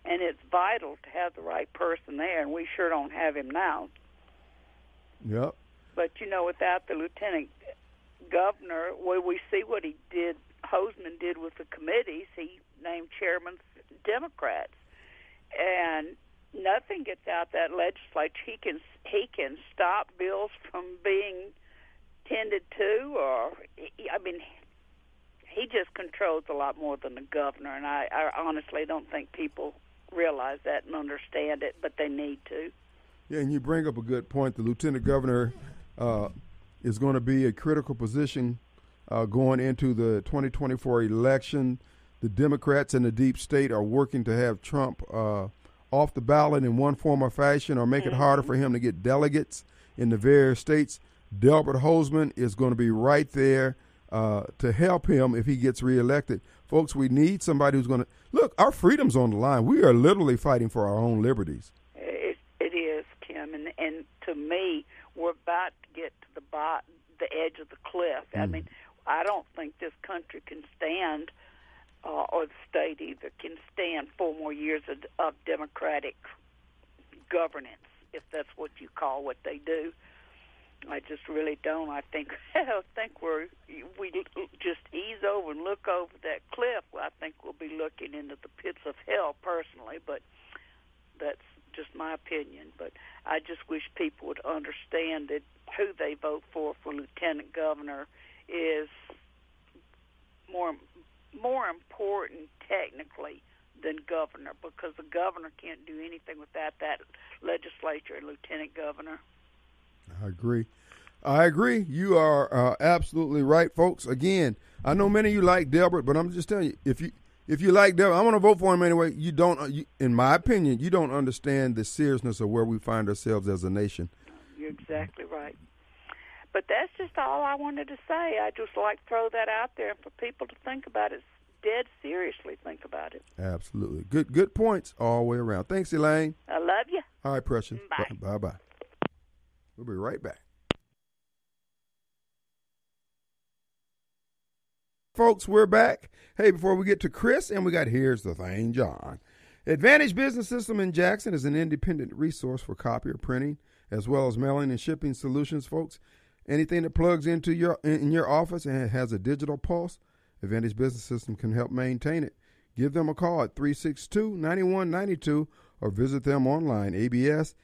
Speaker 6: And it's vital to have the right person there, and we sure don't have him now.
Speaker 2: Yep.
Speaker 6: But you know, without the lieutenant governor, where we see what he did, Hosemann did with the committees, he named chairmen Democrats, and nothing gets out that legislature. He can he can stop bills from being tended to, or I mean, he just controls a lot more than the governor, and I, I honestly don't think people realize that and understand it, but they need to.
Speaker 2: Yeah, and you bring up a good point. The lieutenant governor uh, is going to be a critical position uh, going into the 2024 election. The Democrats in the deep state are working to have Trump uh, off the ballot in one form or fashion or make mm-hmm. it harder for him to get delegates in the various states. Delbert Hosemann is going to be right there uh, to help him if he gets reelected. Folks, we need somebody who's going to look. Our freedom's on the line. We are literally fighting for our own liberties
Speaker 6: and and to me, we're about to get to the bot, the edge of the cliff. Mm. I mean, I don't think this country can stand, uh, or the state either can stand four more years of, of democratic governance, if that's what you call what they do. I just really don't. I think I think we're we just ease over and look over that cliff. I think we'll be looking into the pits of hell personally, but that's just my opinion, but I just wish people would understand that who they vote for for lieutenant governor is more more important technically than governor because the governor can't do anything without that legislature and lieutenant governor.
Speaker 2: I agree. I agree. You are uh, absolutely right, folks. Again, I know many of you like Delbert, but I'm just telling you, if you if you like Devin, I want to vote for him anyway. You don't, uh, you, in my opinion, you don't understand the seriousness of where we find ourselves as a nation.
Speaker 6: You're exactly right. But that's just all I wanted to say. I just like throw that out there for people to think about it, dead seriously think about it.
Speaker 2: Absolutely. Good good points all the way around. Thanks, Elaine.
Speaker 6: I love you.
Speaker 2: All right, Precious.
Speaker 6: Bye.
Speaker 2: Bye bye. We'll be right back. Folks, we're back. Hey, before we get to Chris, and we got Here's the Thing, John. Advantage Business System in Jackson is an independent resource for copy or printing, as well as mailing and shipping solutions, folks. Anything that plugs into your in your office and has a digital pulse, Advantage Business System can help maintain it. Give them a call at 362-9192 or visit them online, absms.com.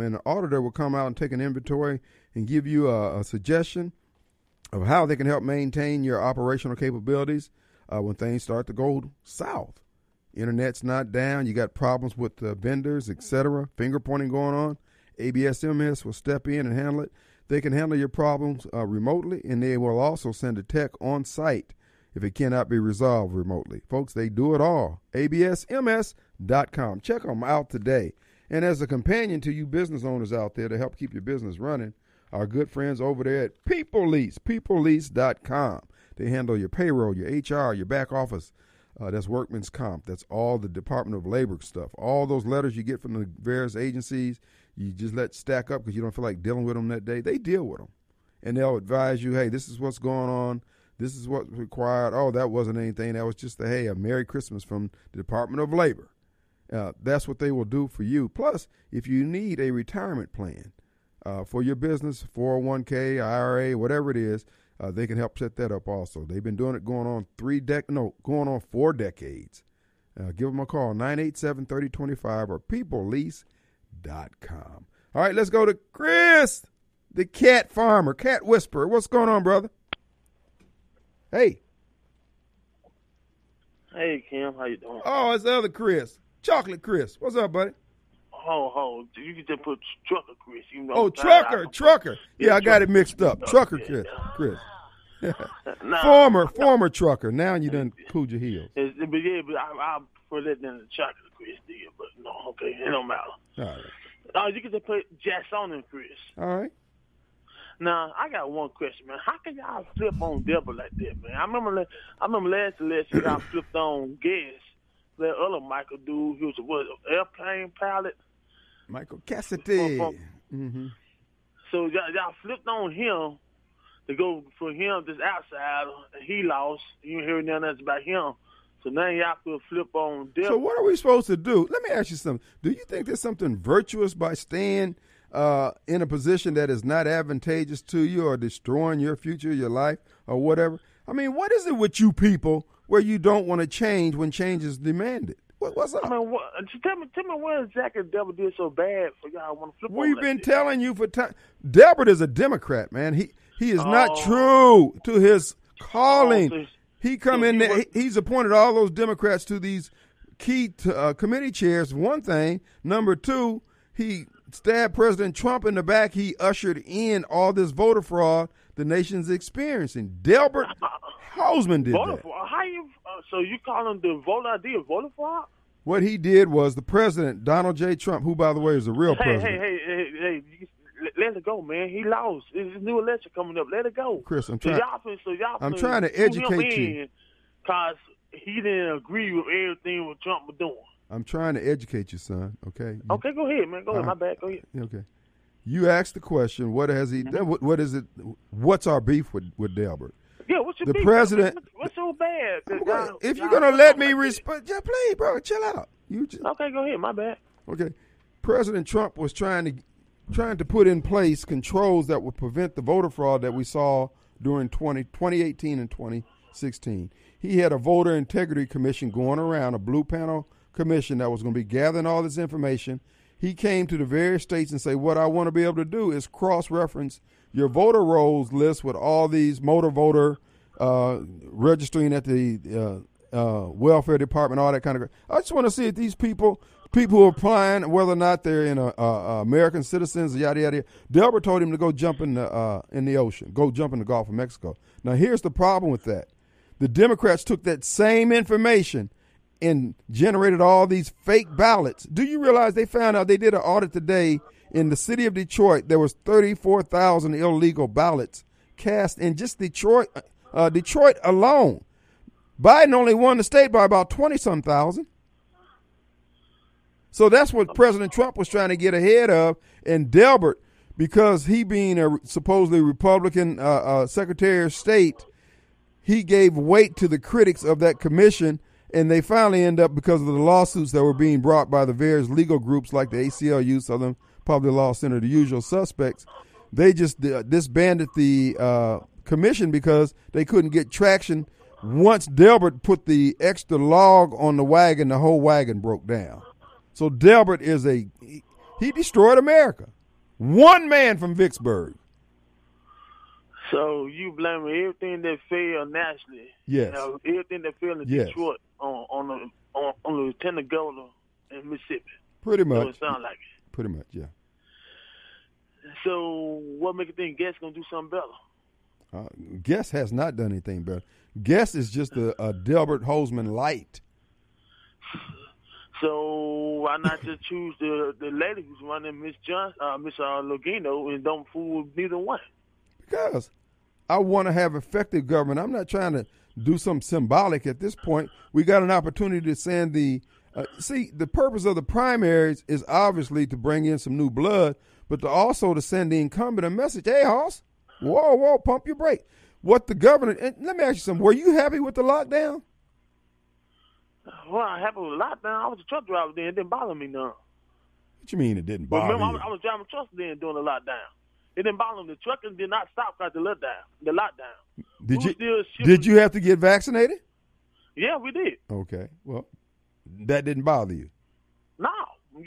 Speaker 2: And an auditor will come out and take an inventory and give you a, a suggestion of how they can help maintain your operational capabilities uh, when things start to go south. Internet's not down, you got problems with uh, vendors, etc., finger pointing going on. ABSMS will step in and handle it. They can handle your problems uh, remotely, and they will also send a tech on site if it cannot be resolved remotely. Folks, they do it all. ABSMS.com. Check them out today. And as a companion to you business owners out there to help keep your business running, our good friends over there at People Lease, peoplelease.com. They handle your payroll, your HR, your back office. Uh, that's workman's comp. That's all the Department of Labor stuff. All those letters you get from the various agencies, you just let stack up because you don't feel like dealing with them that day. They deal with them. And they'll advise you, hey, this is what's going on. This is what's required. Oh, that wasn't anything. That was just a, hey, a Merry Christmas from the Department of Labor. Uh, that's what they will do for you. Plus, if you need a retirement plan uh, for your business, 401k, IRA, whatever it is, uh, they can help set that up also. They've been doing it going on three dec no, going on four decades. Uh, give them a call, 987-3025 or peoplelease.com. All right, let's go to Chris, the cat farmer, cat whisperer. What's going on, brother? Hey.
Speaker 7: Hey Kim, how you doing?
Speaker 2: Oh, it's the other Chris. Chocolate Chris. What's up, buddy?
Speaker 7: Ho ho, you can just put trucker Chris. You know.
Speaker 2: Oh,
Speaker 7: what I'm saying?
Speaker 2: trucker,
Speaker 7: I-
Speaker 2: trucker. Yeah, I got it mixed up. Oh, trucker Chris. Chris.
Speaker 7: Nah,
Speaker 2: Former, former trucker. Now you done cooled your heels.
Speaker 7: it's- But yeah, but I, I prefer that than the chocolate Chris deal. But no, okay, it don't matter.
Speaker 2: All right.
Speaker 7: Oh, you can just put Jackson and Chris.
Speaker 2: All right.
Speaker 7: Now I got one question, man. How can y'all flip on Deborah like that, man? I remember, I remember last election y'all flipped on Gas. That other Michael dude, he was a what, airplane pilot.
Speaker 2: Michael Cassidy. Mm-hmm.
Speaker 7: So y'all, y'all flipped on him to go for him, this outside, and he lost. You hear nothing else about him. So now y'all could flip on Deborah.
Speaker 2: So what are we supposed to do? Let me ask you something. Do you think there's something virtuous by staying uh, in a position that is not advantageous to you or destroying your future, your life, or whatever? I mean, what is it with you people where you don't want to change when change is demanded? What, what's up?
Speaker 7: I mean, what, uh, just tell me, tell me what exactly Deborah did so bad for y'all want to flip
Speaker 2: We've
Speaker 7: like
Speaker 2: been
Speaker 7: that?
Speaker 2: telling you for time. Delbert is a Democrat, man. He he is not
Speaker 7: Oh.
Speaker 2: true to his oh, calling.
Speaker 7: Oh, so-
Speaker 2: he come
Speaker 7: so
Speaker 2: in
Speaker 7: he
Speaker 2: there.
Speaker 7: was-
Speaker 2: he's appointed all those Democrats to these key t uh, committee chairs. One thing. Number two, he stabbed President Trump in the back. He ushered in all this voter fraud the nation's experiencing. Delbert uh, uh, Hosemann did
Speaker 7: Voter
Speaker 2: that.
Speaker 7: fraud? How you? So you call him the voter ID a voter fraud?
Speaker 2: What he did was the president, Donald J. Trump, who by the way is a real
Speaker 7: Hey,
Speaker 2: president.
Speaker 7: hey, hey, hey, hey! Let, it go, man. He lost. It's a new election coming up. Let it go.
Speaker 2: Chris, I'm
Speaker 7: so
Speaker 2: trying-
Speaker 7: so y'all
Speaker 2: I'm trying to educate you.
Speaker 7: Cause he didn't agree with everything what Trump was doing.
Speaker 2: I'm trying to educate you, son. Okay.
Speaker 7: Okay, go ahead, man. Go ahead.
Speaker 2: Uh-huh.
Speaker 7: My bad. Go ahead.
Speaker 2: Okay. You asked the question. What has he done? What, what is it? What's our beef with with Delbert?
Speaker 7: Yeah, what's your
Speaker 2: The
Speaker 7: beef?
Speaker 2: president-
Speaker 7: What's, what's so bad? that
Speaker 2: gonna-
Speaker 7: y'all-
Speaker 2: if you're gonna let me respond, just please, bro, chill out. You just.
Speaker 7: Okay, go ahead. My bad.
Speaker 2: okay. President Trump was trying to trying to put in place controls that would prevent the voter fraud that we saw during 20, 2018 and 2016. He had a voter integrity commission going around, a blue panel commission that was going to be gathering all this information. He came to the various states and say, "What I want to be able to do is cross-reference your voter rolls list with all these motor voter uh, registering at the uh, uh, welfare department, all that kind of. I just want to see if these people, people who are applying, whether or not they're in a, American citizens, yada yada. yada. Delbert told him to go jump in the uh, in the ocean, go jump in the Gulf of Mexico. Now here's the problem with that: the Democrats took that same information and generated all these fake ballots. Do you realize they found out they did an audit today in the city of Detroit, there was 34,000 illegal ballots cast in just Detroit, uh, Detroit alone. Biden only won the state by about 20 some thousand. So that's what President Trump was trying to get ahead of. And Delbert, because he being a supposedly Republican uh, uh, Secretary of State, he gave weight to the critics of that commission. And they finally end up because of the lawsuits that were being brought by the various legal groups like the ACLU, Southern Public Law Center, the usual suspects. They just uh, disbanded the uh, commission because they couldn't get traction. Once Delbert put the extra log on the wagon, the whole wagon broke down. So Delbert is a he, destroyed America. One man from Vicksburg.
Speaker 7: So you blame everything that failed nationally.
Speaker 2: Yes.
Speaker 7: You know, everything that failed in
Speaker 2: Yes.
Speaker 7: Detroit on on the on, on the lieutenant governor in Mississippi.
Speaker 2: Pretty much.
Speaker 7: it sound like.
Speaker 2: Pretty much, yeah.
Speaker 7: So what make you think Guess gonna do something better?
Speaker 2: Uh, Guess has not done anything better. Guess is just a, a Delbert Hosemann light.
Speaker 7: So why not just choose the the lady who's running Miss John uh Miss uh, Longino and don't fool with neither one?
Speaker 2: Because I want to have effective government. I'm not trying to do something symbolic at this point. We got an opportunity to send the. Uh, see, the purpose of the primaries is obviously to bring in some new blood, but to also to send the incumbent a message. Hey, Hoss, whoa, whoa, pump your brake. What the governor? And let me ask you something. Were you happy with the lockdown?
Speaker 7: Well, I happened with lockdown. I was a truck driver then. It didn't bother me none.
Speaker 2: What you mean it didn't bother
Speaker 7: remember, I
Speaker 2: you?
Speaker 7: was, I was driving trucks then during the lockdown. It didn't bother me. The truckers did not stop because the lockdown. The lockdown.
Speaker 2: Did
Speaker 7: we
Speaker 2: you did you have to get vaccinated?
Speaker 7: Yeah, we did.
Speaker 2: Okay, well, that didn't bother you.
Speaker 7: No,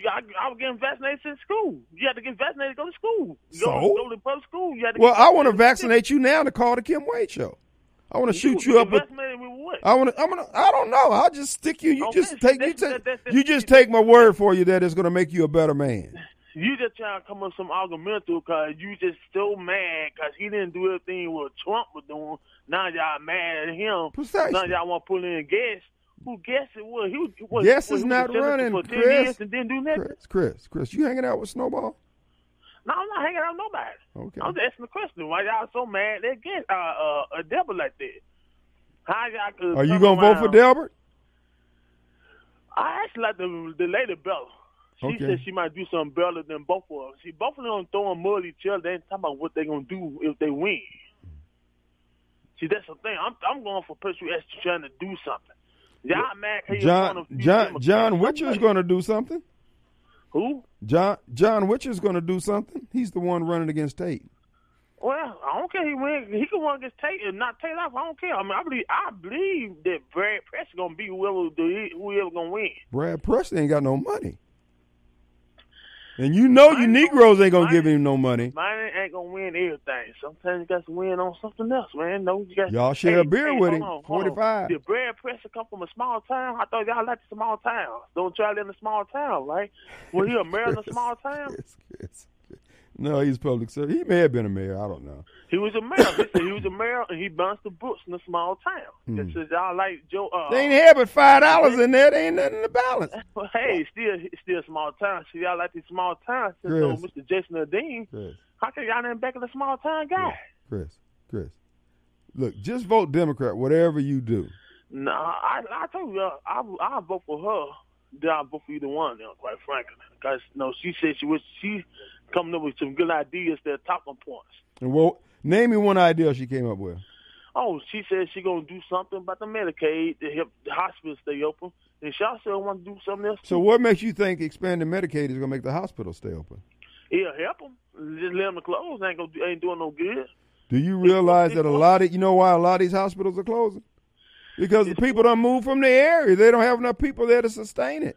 Speaker 7: I, I was getting vaccinated since school. You had to get vaccinated to go to school. You
Speaker 2: So?
Speaker 7: Go, go to public school. You had to
Speaker 2: Well, I want to vaccinate you now to call the Kim Wade show. I want to shoot
Speaker 7: You
Speaker 2: you up with.
Speaker 7: with?
Speaker 2: I want to. I'm gonna. I don't know. I'll just stick you. You
Speaker 7: Okay,
Speaker 2: just take. You, take you just take my word for you that it's going to make you a better man.
Speaker 7: You just trying to come up with some argumental because you just so mad because he didn't do everything what Trump was doing. Now y'all mad at him.
Speaker 2: Precisely.
Speaker 7: Now y'all want to put in Guess. Who Guess it was? He was, was
Speaker 2: Guess
Speaker 7: was,
Speaker 2: is not running,
Speaker 7: for 10
Speaker 2: Chris.
Speaker 7: years and didn't do nothing.
Speaker 2: Chris, Chris, Chris, you hanging out with Snowball?
Speaker 7: No, I'm not hanging out with nobody.
Speaker 2: Okay.
Speaker 7: I'm just asking the question. Why y'all so mad at get uh, uh, a devil like that? How y'all could
Speaker 2: Are you going to vote for Delbert?
Speaker 7: I actually like the the lady Bella. She
Speaker 2: Okay.
Speaker 7: said she might do something better than both of us. See, both of them throwing mud at each other. They ain't talking about what they're gonna do if they win. See, that's the thing. I'm I'm going for who actually trying to do something. Y'all mad? 'cause you're
Speaker 2: John
Speaker 7: few
Speaker 2: John
Speaker 7: Democrats.
Speaker 2: John Witcher's going to do something.
Speaker 7: Who?
Speaker 2: John John Witcher's going to do something. He's the one running against Tate.
Speaker 7: Well, I don't care. He win. He can run against Tate and not Tate off. I don't care. I mean, I believe I believe that Brad Press is gonna be whoever whoever gonna win.
Speaker 2: Brad Preston ain't got no money. And you know you Negroes ain't
Speaker 7: mine-
Speaker 2: give him no money.
Speaker 7: Mine ain't gonna win everything. Sometimes you got to win on something else, man. No, you got
Speaker 2: Y'all share
Speaker 7: hey,
Speaker 2: a beer
Speaker 7: hey,
Speaker 2: with him.
Speaker 7: on.
Speaker 2: 45.
Speaker 7: Did Brad Preston come from a small town? I thought y'all liked the small towns. Don't try to live in a small town, right? Was he a mayor in a small town?
Speaker 2: No, he's public service. He may have been a mayor. I don't know.
Speaker 7: He was a mayor. He said he was a mayor and he bounced the books in a small town. Just says y'all like Joe. Uh.
Speaker 2: They ain't had but five dollars in there. They ain't nothing to balance.
Speaker 7: well, hey, still, still a small town. See, y'all like these small towns. So,
Speaker 2: Chris.
Speaker 7: Mr. Jason
Speaker 2: Chris,
Speaker 7: how can y'all not back of the small town guy?
Speaker 2: Chris, Chris. Look, just vote Democrat, whatever you do.
Speaker 7: No, I I told you, uh, I I vote for her. Then I vote for either one. Now, quite frankly, because no, she said she was she coming up with some good ideas that are talking points.
Speaker 2: And well, name me one idea she came up with.
Speaker 7: Oh, she said she gonna do something about the Medicaid to help the hospitals stay open, and she also want to do something else.
Speaker 2: So, what makes you think expanding Medicaid is going to make the hospital stay open?
Speaker 7: It'll help them. Just let them close. Ain't gonna ain't doing no good.
Speaker 2: Do you realize that a lot of you know why a lot of these hospitals are closing? Because the people don't move from the area. They don't have enough people there to sustain it.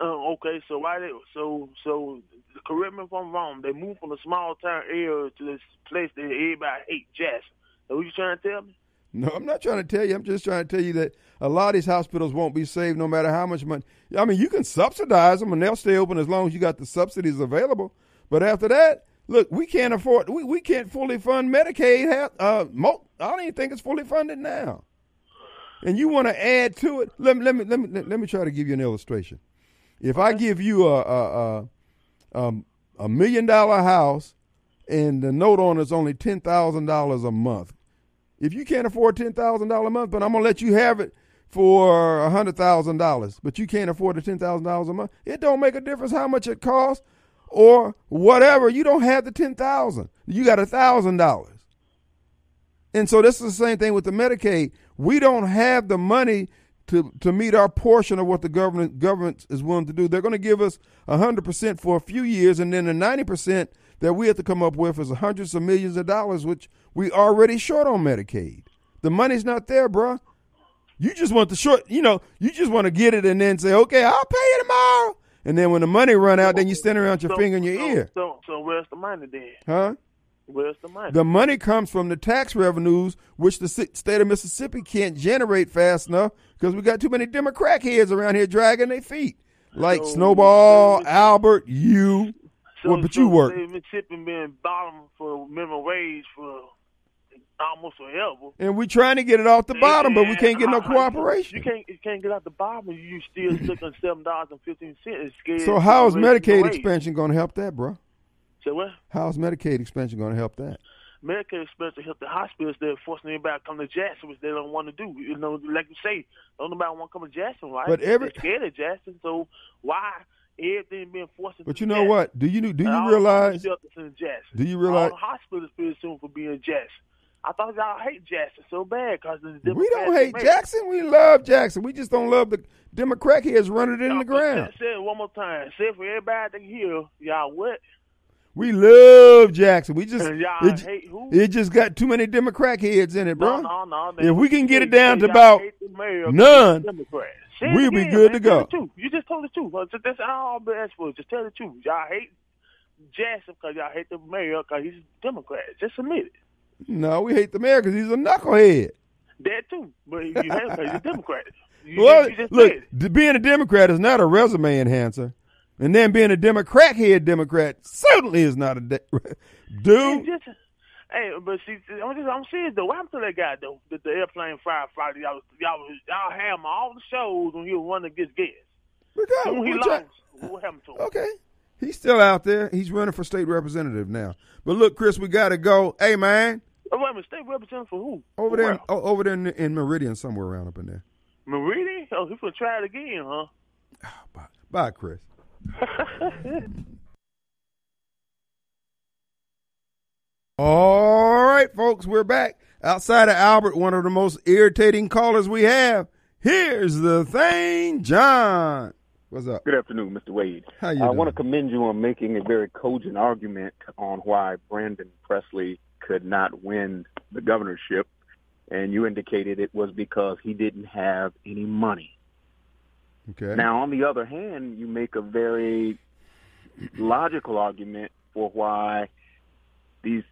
Speaker 7: Uh, okay, so why they so so correct me if I'm wrong. They moved from the small town area to this place that everybody hate, Jackson. That what you trying to tell me?
Speaker 2: No, I'm not trying to tell you. I'm just trying to tell you that a lot of these hospitals won't be saved no matter how much money. I mean, you can subsidize them and they'll stay open as long as you got the subsidies available. But after that, look, we can't afford. We, we can't fully fund Medicaid. Uh, mo- I don't even think it's fully funded now. And you want to add to it? Let me let me let me let me try to give you an illustration. If I give you a a, a, um, a million dollar house and the note on it's only ten thousand dollars a month. If you can't afford ten thousand dollars a month, but I'm gonna let you have it for a hundred thousand dollars, but you can't afford the ten thousand dollars a month, it don't make a difference how much it costs or whatever. You don't have the ten thousand. You got a thousand dollars. And so this is the same thing with the Medicaid. We don't have the money to to meet our portion of what the government government is willing to do. They're going to give us hundred percent for a few years, and then the ninety percent that we have to come up with is hundreds of millions of dollars, which we already short on Medicaid. The money's not there, bruh. You just want the short, you know, you just want to get it and then say, okay, I'll pay you tomorrow. And then when the money run out, then you stand around your
Speaker 7: So-
Speaker 2: finger in your
Speaker 7: so,
Speaker 2: ear,
Speaker 7: So, so where's the money then?
Speaker 2: huh?
Speaker 7: Where's the money?
Speaker 2: The money comes from the tax revenues, which the state of Mississippi can't generate fast enough because we got too many Democrat heads around here dragging their feet, like
Speaker 7: So-
Speaker 2: Snowball,
Speaker 7: so-
Speaker 2: Albert, you.
Speaker 7: so,
Speaker 2: well, but you work.
Speaker 7: They've been tipping being bottom for minimum wage for almost forever.
Speaker 2: And we're trying to get it off the bottom, but we can't get no cooperation.
Speaker 7: You can't you can't get out the bottom. and You still stuck on seven dollars and fifteen cents.
Speaker 2: So how is
Speaker 7: to raise the
Speaker 2: Medicaid expansion going to help that, bro?
Speaker 7: So what?
Speaker 2: How is Medicaid expansion going to help that?
Speaker 7: Medicaid expansion help the hospitals. They're forcing everybody to come to Jackson, which they don't want to do. You know, like you say, don't nobody want to come to Jackson, right?
Speaker 2: But every-
Speaker 7: They're scared of Jackson. So why everything being forced?
Speaker 2: But you know
Speaker 7: Jackson?
Speaker 2: what? Do you do
Speaker 7: And
Speaker 2: you
Speaker 7: all
Speaker 2: realize?
Speaker 7: the shelters in Jackson.
Speaker 2: Do you
Speaker 7: all
Speaker 2: realize?
Speaker 7: the hospitals pretty soon for being Jackson? I thought y'all hate Jackson so bad because
Speaker 2: We don't hate Jackson. We love Jackson. We just don't love the Democrat heads running it in the ground.
Speaker 7: Say it one more time. Say it for everybody to hear. Y'all what?
Speaker 2: We love Jackson. We just it,
Speaker 7: hate who?
Speaker 2: it just got too many Democrat heads in it, bro.
Speaker 7: No, no, no.
Speaker 2: If we can get it down to about
Speaker 7: hate the mayor,
Speaker 2: none,
Speaker 7: Democrats. Say it
Speaker 2: we'll be good
Speaker 7: man.
Speaker 2: to go.
Speaker 7: You just told the truth. That's all I'm asking for. Just tell the truth. Y'all hate Jackson because y'all hate the mayor because he's a Democrat. Just admit it.
Speaker 2: No, we hate the mayor because he's a knucklehead.
Speaker 7: That too. But you hate him because he's a Democrat. You,
Speaker 2: well,
Speaker 7: you
Speaker 2: look, being a Democrat is not a resume enhancer, and then being a Democrat head Democrat certainly is not a de- dude.
Speaker 7: Just- Hey, but see, I'm just, I'm serious though. What happened to that guy though? The, the airplane firefighter. Y'all, y'all, y'all had him all the shows when he was running against.
Speaker 2: Because
Speaker 7: When he lost,
Speaker 2: try-
Speaker 7: what happened to him?
Speaker 2: Okay. He's still out there. He's running for state representative now. But look, Chris, we got to go. Hey, man,
Speaker 7: Oh, wait a minute, state representative for who?
Speaker 2: over there,
Speaker 7: where?
Speaker 2: o- over there in, in Meridian, somewhere around up in there.
Speaker 7: Meridian? Oh, he's gonna try it again, huh?
Speaker 2: Ah, bye, Bye Chris. All right, folks, we're back. Outside of Albert, one of the most irritating callers we have. Here's the thing, John. What's up?
Speaker 8: Good afternoon, Mr. Wade.
Speaker 2: How you
Speaker 8: I
Speaker 2: doing?
Speaker 8: want to commend you on making a very cogent argument on why Brandon Presley could not win the governorship, and you indicated it was because he didn't have any money.
Speaker 2: Okay.
Speaker 8: Now, on the other hand, you make a very logical argument for why these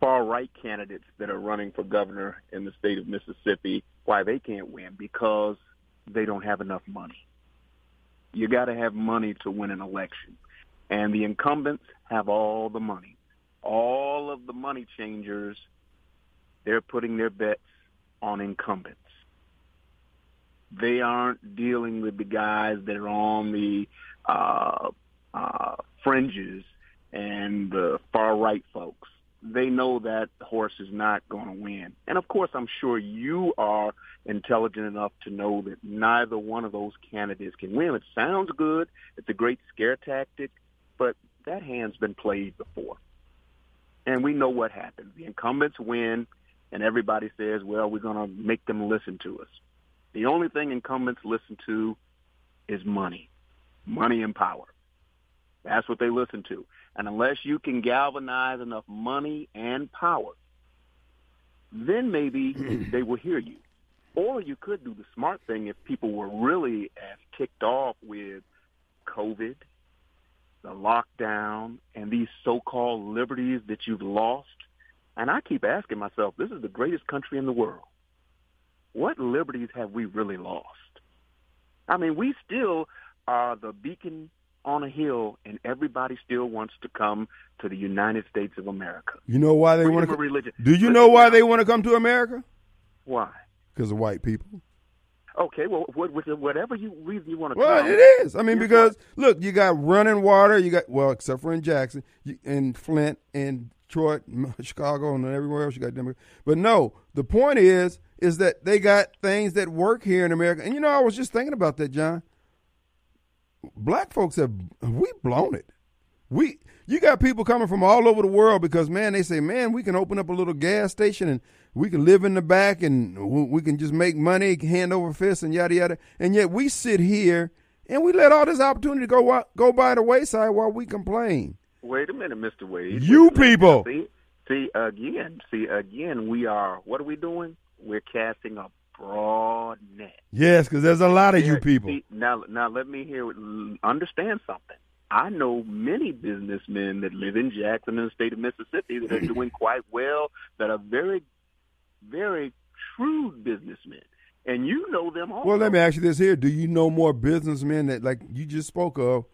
Speaker 8: far right candidates that are running for governor in the state of Mississippi, why they can't win because they don't have enough money. You got to have money to win an election. And the incumbents have all the money. All of the money changers, they're putting their bets on incumbents. They aren't dealing with the guys that are on the uh, uh, fringes and the far right folks. They know that horse is not going to win. And of course, I'm sure you are intelligent enough to know that neither one of those candidates can win. It sounds good. It's a great scare tactic, but that hand's been played before. And we know what happens. The incumbents win, and everybody says, well, we're going to make them listen to us. The only thing incumbents listen to is money, money and power. That's what they listen to. And unless you can galvanize enough money and power, then maybe they will hear you. Or you could do the smart thing if people were really as ticked off with COVID, the lockdown, and these so-called liberties that you've lost. And I keep asking myself, this is the greatest country in the world. What liberties have we really lost? I mean, we still are the beacon on a hill, and everybody still wants to come to the United States of America.
Speaker 2: You know why they want to?
Speaker 8: religion.
Speaker 2: Do you know why they want to come to America?
Speaker 8: Why?
Speaker 2: Because of white people.
Speaker 8: Okay, well, what, what, whatever you reason you want to.
Speaker 2: Well, it is. I mean, because look, you got running water. You got well, except for in Jackson, you, in Flint, in Detroit, Chicago, and everywhere else you got Democrats. But no, the point is, is that they got things that work here in America. And you know, I was just thinking about that, John. Black folks have we blown it. We you got people coming from all over the world because man, they say, man, we can open up a little gas station and we can live in the back and we can just make money hand over fist and yada yada. And yet we sit here and we let all this opportunity go go by the wayside while we complain.
Speaker 8: Wait a minute, Mister Wade.
Speaker 2: You people.
Speaker 8: See, see again. See again. We are. What are we doing? We're casting a broad net.
Speaker 2: Yes, because there's a lot of you people.
Speaker 8: See, now, now let me hear. Understand something. I know many businessmen that live in Jackson in the state of Mississippi that are doing quite well, that are very, very shrewd businessmen. And you know them all.
Speaker 2: Well, let me ask you this here. Do you know more businessmen that, like you just spoke of,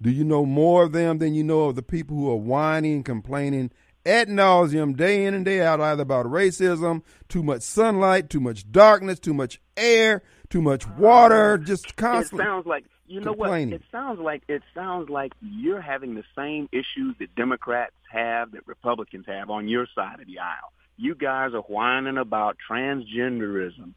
Speaker 2: do you know more of them than you know of the people who are whining, complaining ad nauseum, day in and day out, either about racism, too much sunlight, too much darkness, too much air, too much water, just constantly.
Speaker 8: It sounds like you know what? It sounds like it sounds like you're having the same issues that Democrats have that Republicans have on your side of the aisle. You guys are whining about transgenderism,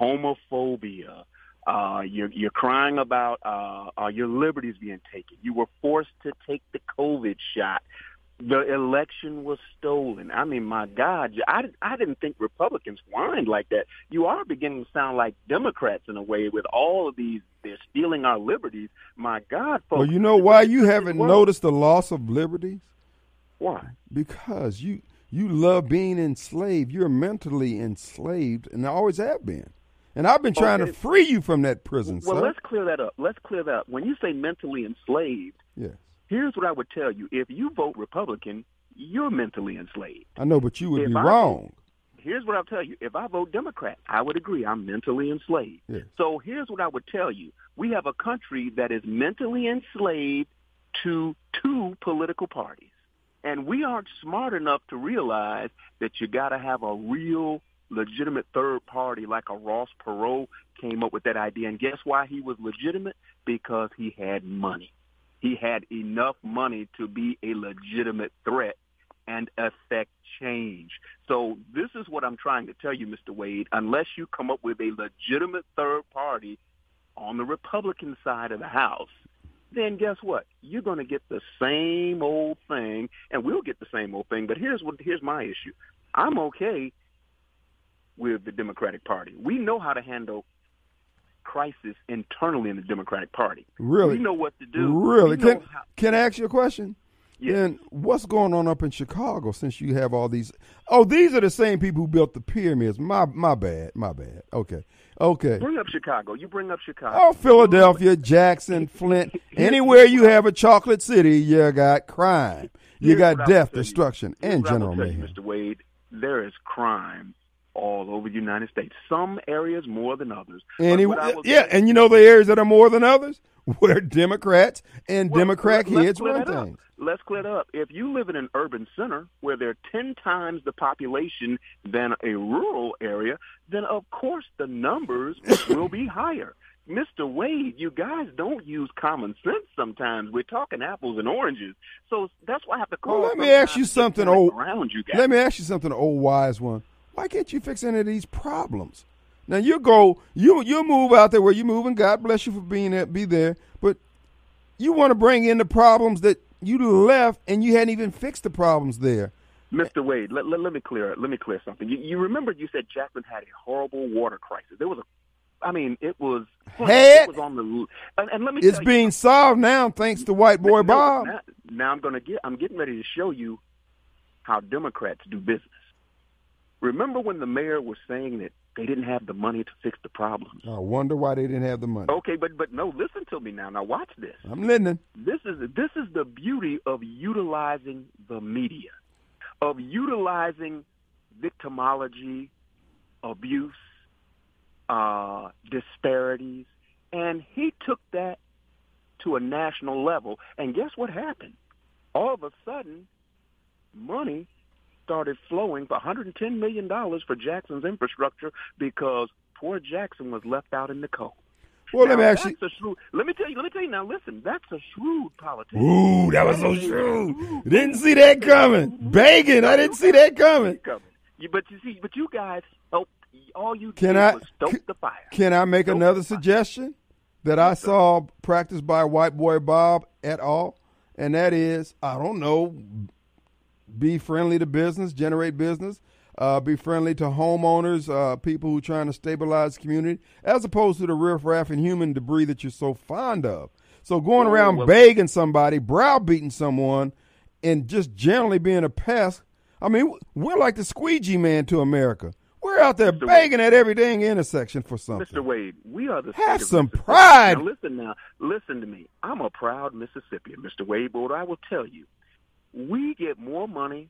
Speaker 8: homophobia. Uh, you're, you're crying about uh, uh, your liberties being taken. You were forced to take the COVID shot the election was stolen. I mean, my God, I, I didn't think Republicans whined like that. You are beginning to sound like Democrats in a way with all of these, they're stealing our liberties. My God, folks.
Speaker 2: Well, you know why you haven't noticed the loss of liberties?
Speaker 8: Why?
Speaker 2: Because you you love being enslaved. You're mentally enslaved and I always have been. And I've been trying okay. to free you from that prison.
Speaker 8: Well,
Speaker 2: son.
Speaker 8: let's clear that up. Let's clear that up. When you say mentally enslaved,
Speaker 2: yes
Speaker 8: Here's what I would tell you: if you vote Republican, you're mentally enslaved.
Speaker 2: I know, but you would if be I wrong.
Speaker 8: Here's what I'll tell you: if I vote Democrat, I would agree I'm mentally enslaved. So here's what I would tell you: we have a country that is mentally enslaved to two political parties, and we aren't smart enough to realize that you got to have a real legitimate third party like a Ross Perot came up with that idea. And guess why he was legitimate? Because he had money he had enough money to be a legitimate threat and affect change. So this is what I'm trying to tell you, Mr. Wade. Unless you come up with a legitimate third party on the Republican side of the House, then guess what? You're going to get the same old thing, and we'll get the same old thing. But here's what here's my issue. I'm okay with the Democratic Party. We know how to handle crisis internally in the Democratic Party.
Speaker 2: Really?
Speaker 8: We know what to do.
Speaker 2: Really? Can, how- can I ask you a question?
Speaker 8: Yes.
Speaker 2: And what's going on up in Chicago since you have all these? Oh, these are the same people who built the pyramids. My my bad, my bad. Okay, okay.
Speaker 8: Bring up Chicago. You bring up Chicago.
Speaker 2: Oh, Philadelphia, Jackson, Flint, anywhere you have a chocolate city, you got crime, you
Speaker 8: Here's
Speaker 2: got death, destruction,
Speaker 8: you.
Speaker 2: and general mayhem.
Speaker 8: Mr. Wade, there is crime all over the United States. Some areas more than others.
Speaker 2: And yeah, and you know the areas that are more than others where Democrats and
Speaker 8: well,
Speaker 2: Democrat heads run things.
Speaker 8: Up. Let's clear it up. If you live in an urban center where there are 10 times the population than a rural area, then of course the numbers will be higher. Mr. Wade, you guys don't use common sense sometimes. We're talking apples and oranges. So that's why I have to call.
Speaker 2: Well, let me ask you something, old.
Speaker 8: Around you guys.
Speaker 2: Let me ask you something, old wise one. Why can't you fix any of these problems? Now you go, you you move out there where you move, and God bless you for being there, be there. But you want to bring in the problems that you left, and you hadn't even fixed the problems there.
Speaker 8: Mr. Wade, let, let, let me clear let me clear something. You, you remember you said Jackson had a horrible water crisis. There was a I mean, it was
Speaker 2: had.
Speaker 8: It was on the and, and let me.
Speaker 2: It's being
Speaker 8: you,
Speaker 2: solved now, thanks to White Boy
Speaker 8: no,
Speaker 2: Bob.
Speaker 8: Now, now I'm to get. I'm getting ready to show you how Democrats do business. Remember when the mayor was saying that they didn't have the money to fix the problems?
Speaker 2: I wonder why they didn't have the money.
Speaker 8: Okay, but but no, listen to me now. Now watch this.
Speaker 2: I'm listening.
Speaker 8: This is this is the beauty of utilizing the media, of utilizing victimology, abuse, uh, disparities, and he took that to a national level. And guess what happened? All of a sudden, money started flowing for $110 million for Jackson's infrastructure because poor Jackson was left out in the cold.
Speaker 2: Well,
Speaker 8: Now,
Speaker 2: let me actually.
Speaker 8: shrewd, let me tell you. Let me tell you now. Listen, that's a shrewd politician.
Speaker 2: Ooh, that was so shrewd. Didn't see that coming. Begging, I didn't see that coming.
Speaker 8: But you see, but you guys helped. All you
Speaker 2: Can
Speaker 8: did
Speaker 2: I-
Speaker 8: was stoke the fire.
Speaker 2: Can I make
Speaker 8: Nope.
Speaker 2: another suggestion that I saw practiced by White Boy Bob at all? And that is, I don't know, be friendly to business, generate business, uh, be friendly to homeowners, uh, people who are trying to stabilize the community, as opposed to the riffraff and human debris that you're so fond of. So going around
Speaker 8: well-
Speaker 2: begging somebody, browbeating someone, and just generally being a pest. I mean, we're like the squeegee man to America. We're out there
Speaker 8: Mr.
Speaker 2: begging at every dang intersection for something.
Speaker 8: Mr. Wade, we are the
Speaker 2: Have some pride.
Speaker 8: Now listen now, listen to me. I'm a proud Mississippian, Mr. Wade, but I will tell you, we get more money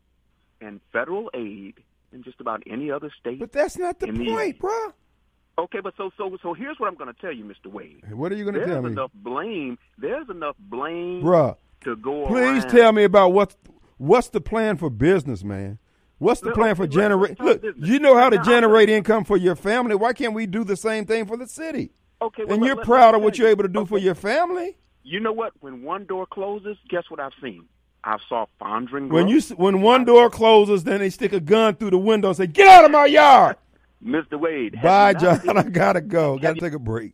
Speaker 8: and federal aid than just about any other state.
Speaker 2: But that's not the
Speaker 8: in the
Speaker 2: point, bruh.
Speaker 8: Okay, but so so so here's what I'm going to tell you, Mr. Wade.
Speaker 2: What are you going to tell me, There's
Speaker 8: enough blame. There's enough blame
Speaker 2: bruh?
Speaker 8: to go
Speaker 2: Please
Speaker 8: around.
Speaker 2: tell me about what's what's the plan for business, man. What's the
Speaker 8: Look,
Speaker 2: plan for
Speaker 8: okay,
Speaker 2: generate? Look,
Speaker 8: business.
Speaker 2: you know how to
Speaker 8: Now,
Speaker 2: generate income for your family. Why can't we do the same thing for the city?
Speaker 8: Okay, well,
Speaker 2: and you're
Speaker 8: let-
Speaker 2: proud of what
Speaker 8: tell
Speaker 2: you're able to do for your family.
Speaker 8: You know what? When one door closes, guess what I've seen? I saw Fondren.
Speaker 2: When you when one door closes, then they stick a gun through the window and say, "Get out of my yard."
Speaker 8: Mr. Wade. have
Speaker 2: Bye, John.
Speaker 8: seen-
Speaker 2: I gotta go. Gotta
Speaker 8: you-
Speaker 2: take a break.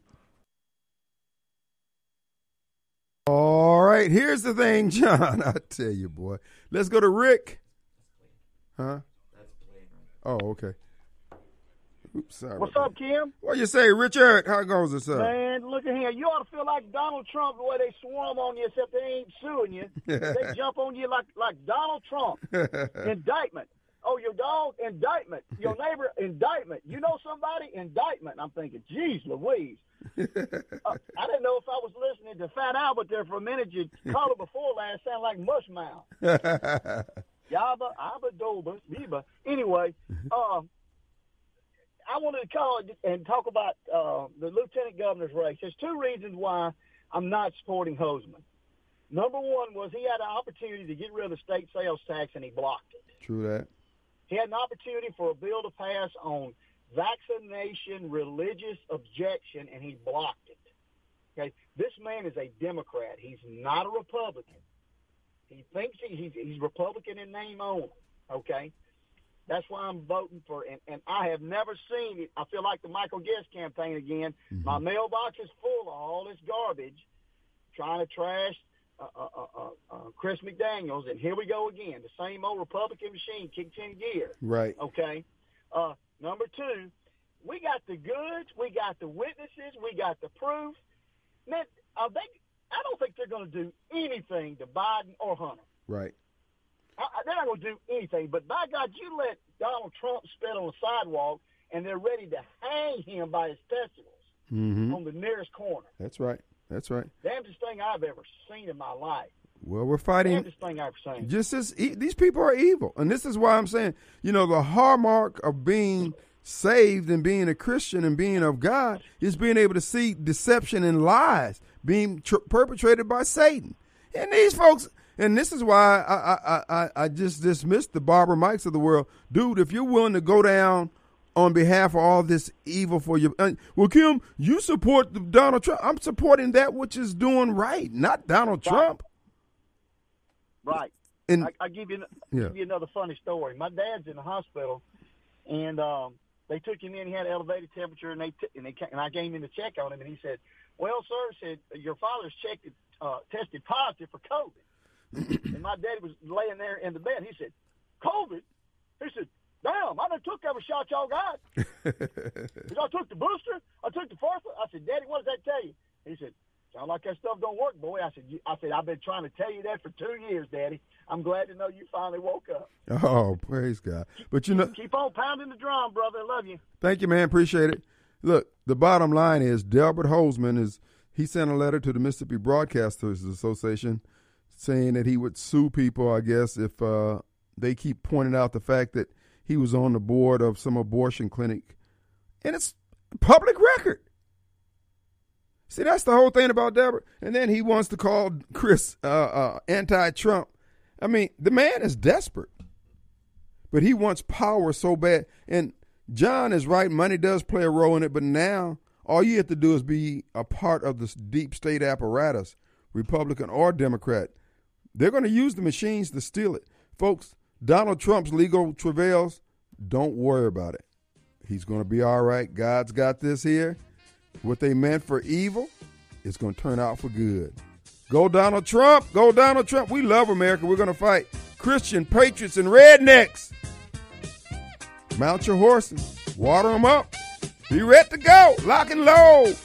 Speaker 2: All right, here's the thing, John. I tell you, boy. Let's go to Rick. Huh? Oh, okay. Oops, sorry.
Speaker 9: What's up, Kim?
Speaker 2: What you say, Richard? How goes it, sir?
Speaker 9: Man, look at here. You ought to feel like Donald Trump the way they swarm on you, except they ain't suing you. they jump on you like like Donald Trump. indictment. Oh, your dog, indictment. Your neighbor, indictment. You know somebody, indictment. I'm thinking, geez, Louise. uh, I didn't know if I was listening to Fat Albert there for a minute. You called it before last, sound like Mushmouth. Yaba, Abba, Doba, Biba. Anyway, um, I wanted to call and talk about uh, the lieutenant governor's race. There's two reasons why I'm not supporting Hosemann. Number one was he had an opportunity to get rid of the state sales tax and he blocked it.
Speaker 2: True that.
Speaker 9: He had an opportunity for a bill to pass on vaccination religious objection and he blocked it. Okay, this man is a Democrat. He's not a Republican. He thinks he, he's, he's Republican in name only. Okay, that's why I'm voting for. And, and I have never seen it. I feel like the Michael Guest campaign again. My mailbox is full of all this garbage, trying to trash uh, uh, uh, uh, uh, Chris McDaniel's, and here we go again. The same old Republican machine kicked in gear.
Speaker 2: Right.
Speaker 9: Okay. Uh, number two, we got the goods, we got the witnesses, we got the proof. Man, uh, they, I don't think they're going to do anything to Biden or Hunter.
Speaker 2: Right.
Speaker 9: I, they're not going to do anything. But by God, you let Donald Trump spit on the sidewalk, and they're ready to hang him by his testicles
Speaker 2: Mm-hmm.
Speaker 9: on the nearest corner.
Speaker 2: That's right. That's right.
Speaker 9: Damnedest thing I've ever seen in my life.
Speaker 2: Well, we're fighting.
Speaker 9: Damnedest thing I've ever seen.
Speaker 2: Just as e- these people are evil, and this is why I'm saying, you know, the hallmark of being saved and being a Christian and being of God is being able to see deception and lies being tr- perpetrated by Satan. And these folks, and this is why I, I, I, I just dismissed the Barbara Mikes of the world, dude. If you're willing to go down on behalf of all this evil for you, uh, well, Kim, you support Donald Trump. I'm supporting that which is doing right, not Donald Trump.
Speaker 9: Right.
Speaker 2: And
Speaker 9: I, I give you
Speaker 2: Yeah.
Speaker 9: give you another funny story. My dad's in the hospital, and um, they took him in. He had elevated temperature, and they t- and they and I gave him to check on him, and he said, "Well, sir, said your father's checked uh, tested positive for COVID." And my daddy was laying there in the bed. He said, "COVID?" He said, "Damn, I done took every shot y'all got. Because I took the booster, I took the fourth. one." I said, Daddy, what does that tell you?" He said. Sound like that stuff don't work, boy. I said, I said, I've been trying to tell you that for two years, Daddy. I'm glad to know you finally woke up.
Speaker 2: Oh, praise God! But you know,
Speaker 9: Keep on pounding the drum, brother. I love you.
Speaker 2: Thank you, man. Appreciate it. Look, the bottom line is Delbert Hosemann is he sent a letter to the Mississippi Broadcasters Association saying that he would sue people, I guess, if uh, they keep pointing out the fact that he was on the board of some abortion clinic. And it's public record. See, that's the whole thing about Delbert. And then he wants to call Chris uh, uh, anti-Trump. I mean, the man is desperate but he wants power so bad. And John is right. Money does play a role in it, but now all you have to do is be a part of this deep state apparatus, Republican or Democrat. They're going to use the machines to steal it. Folks, Donald Trump's legal travails, don't worry about it. He's going to be all right. God's got this here. What they meant for evil is going to turn out for good. Go Donald Trump. Go Donald Trump. We love America. We're going to fight Christian patriots and rednecks. Mount your horses. Water them up. Be ready to go. Lock and load.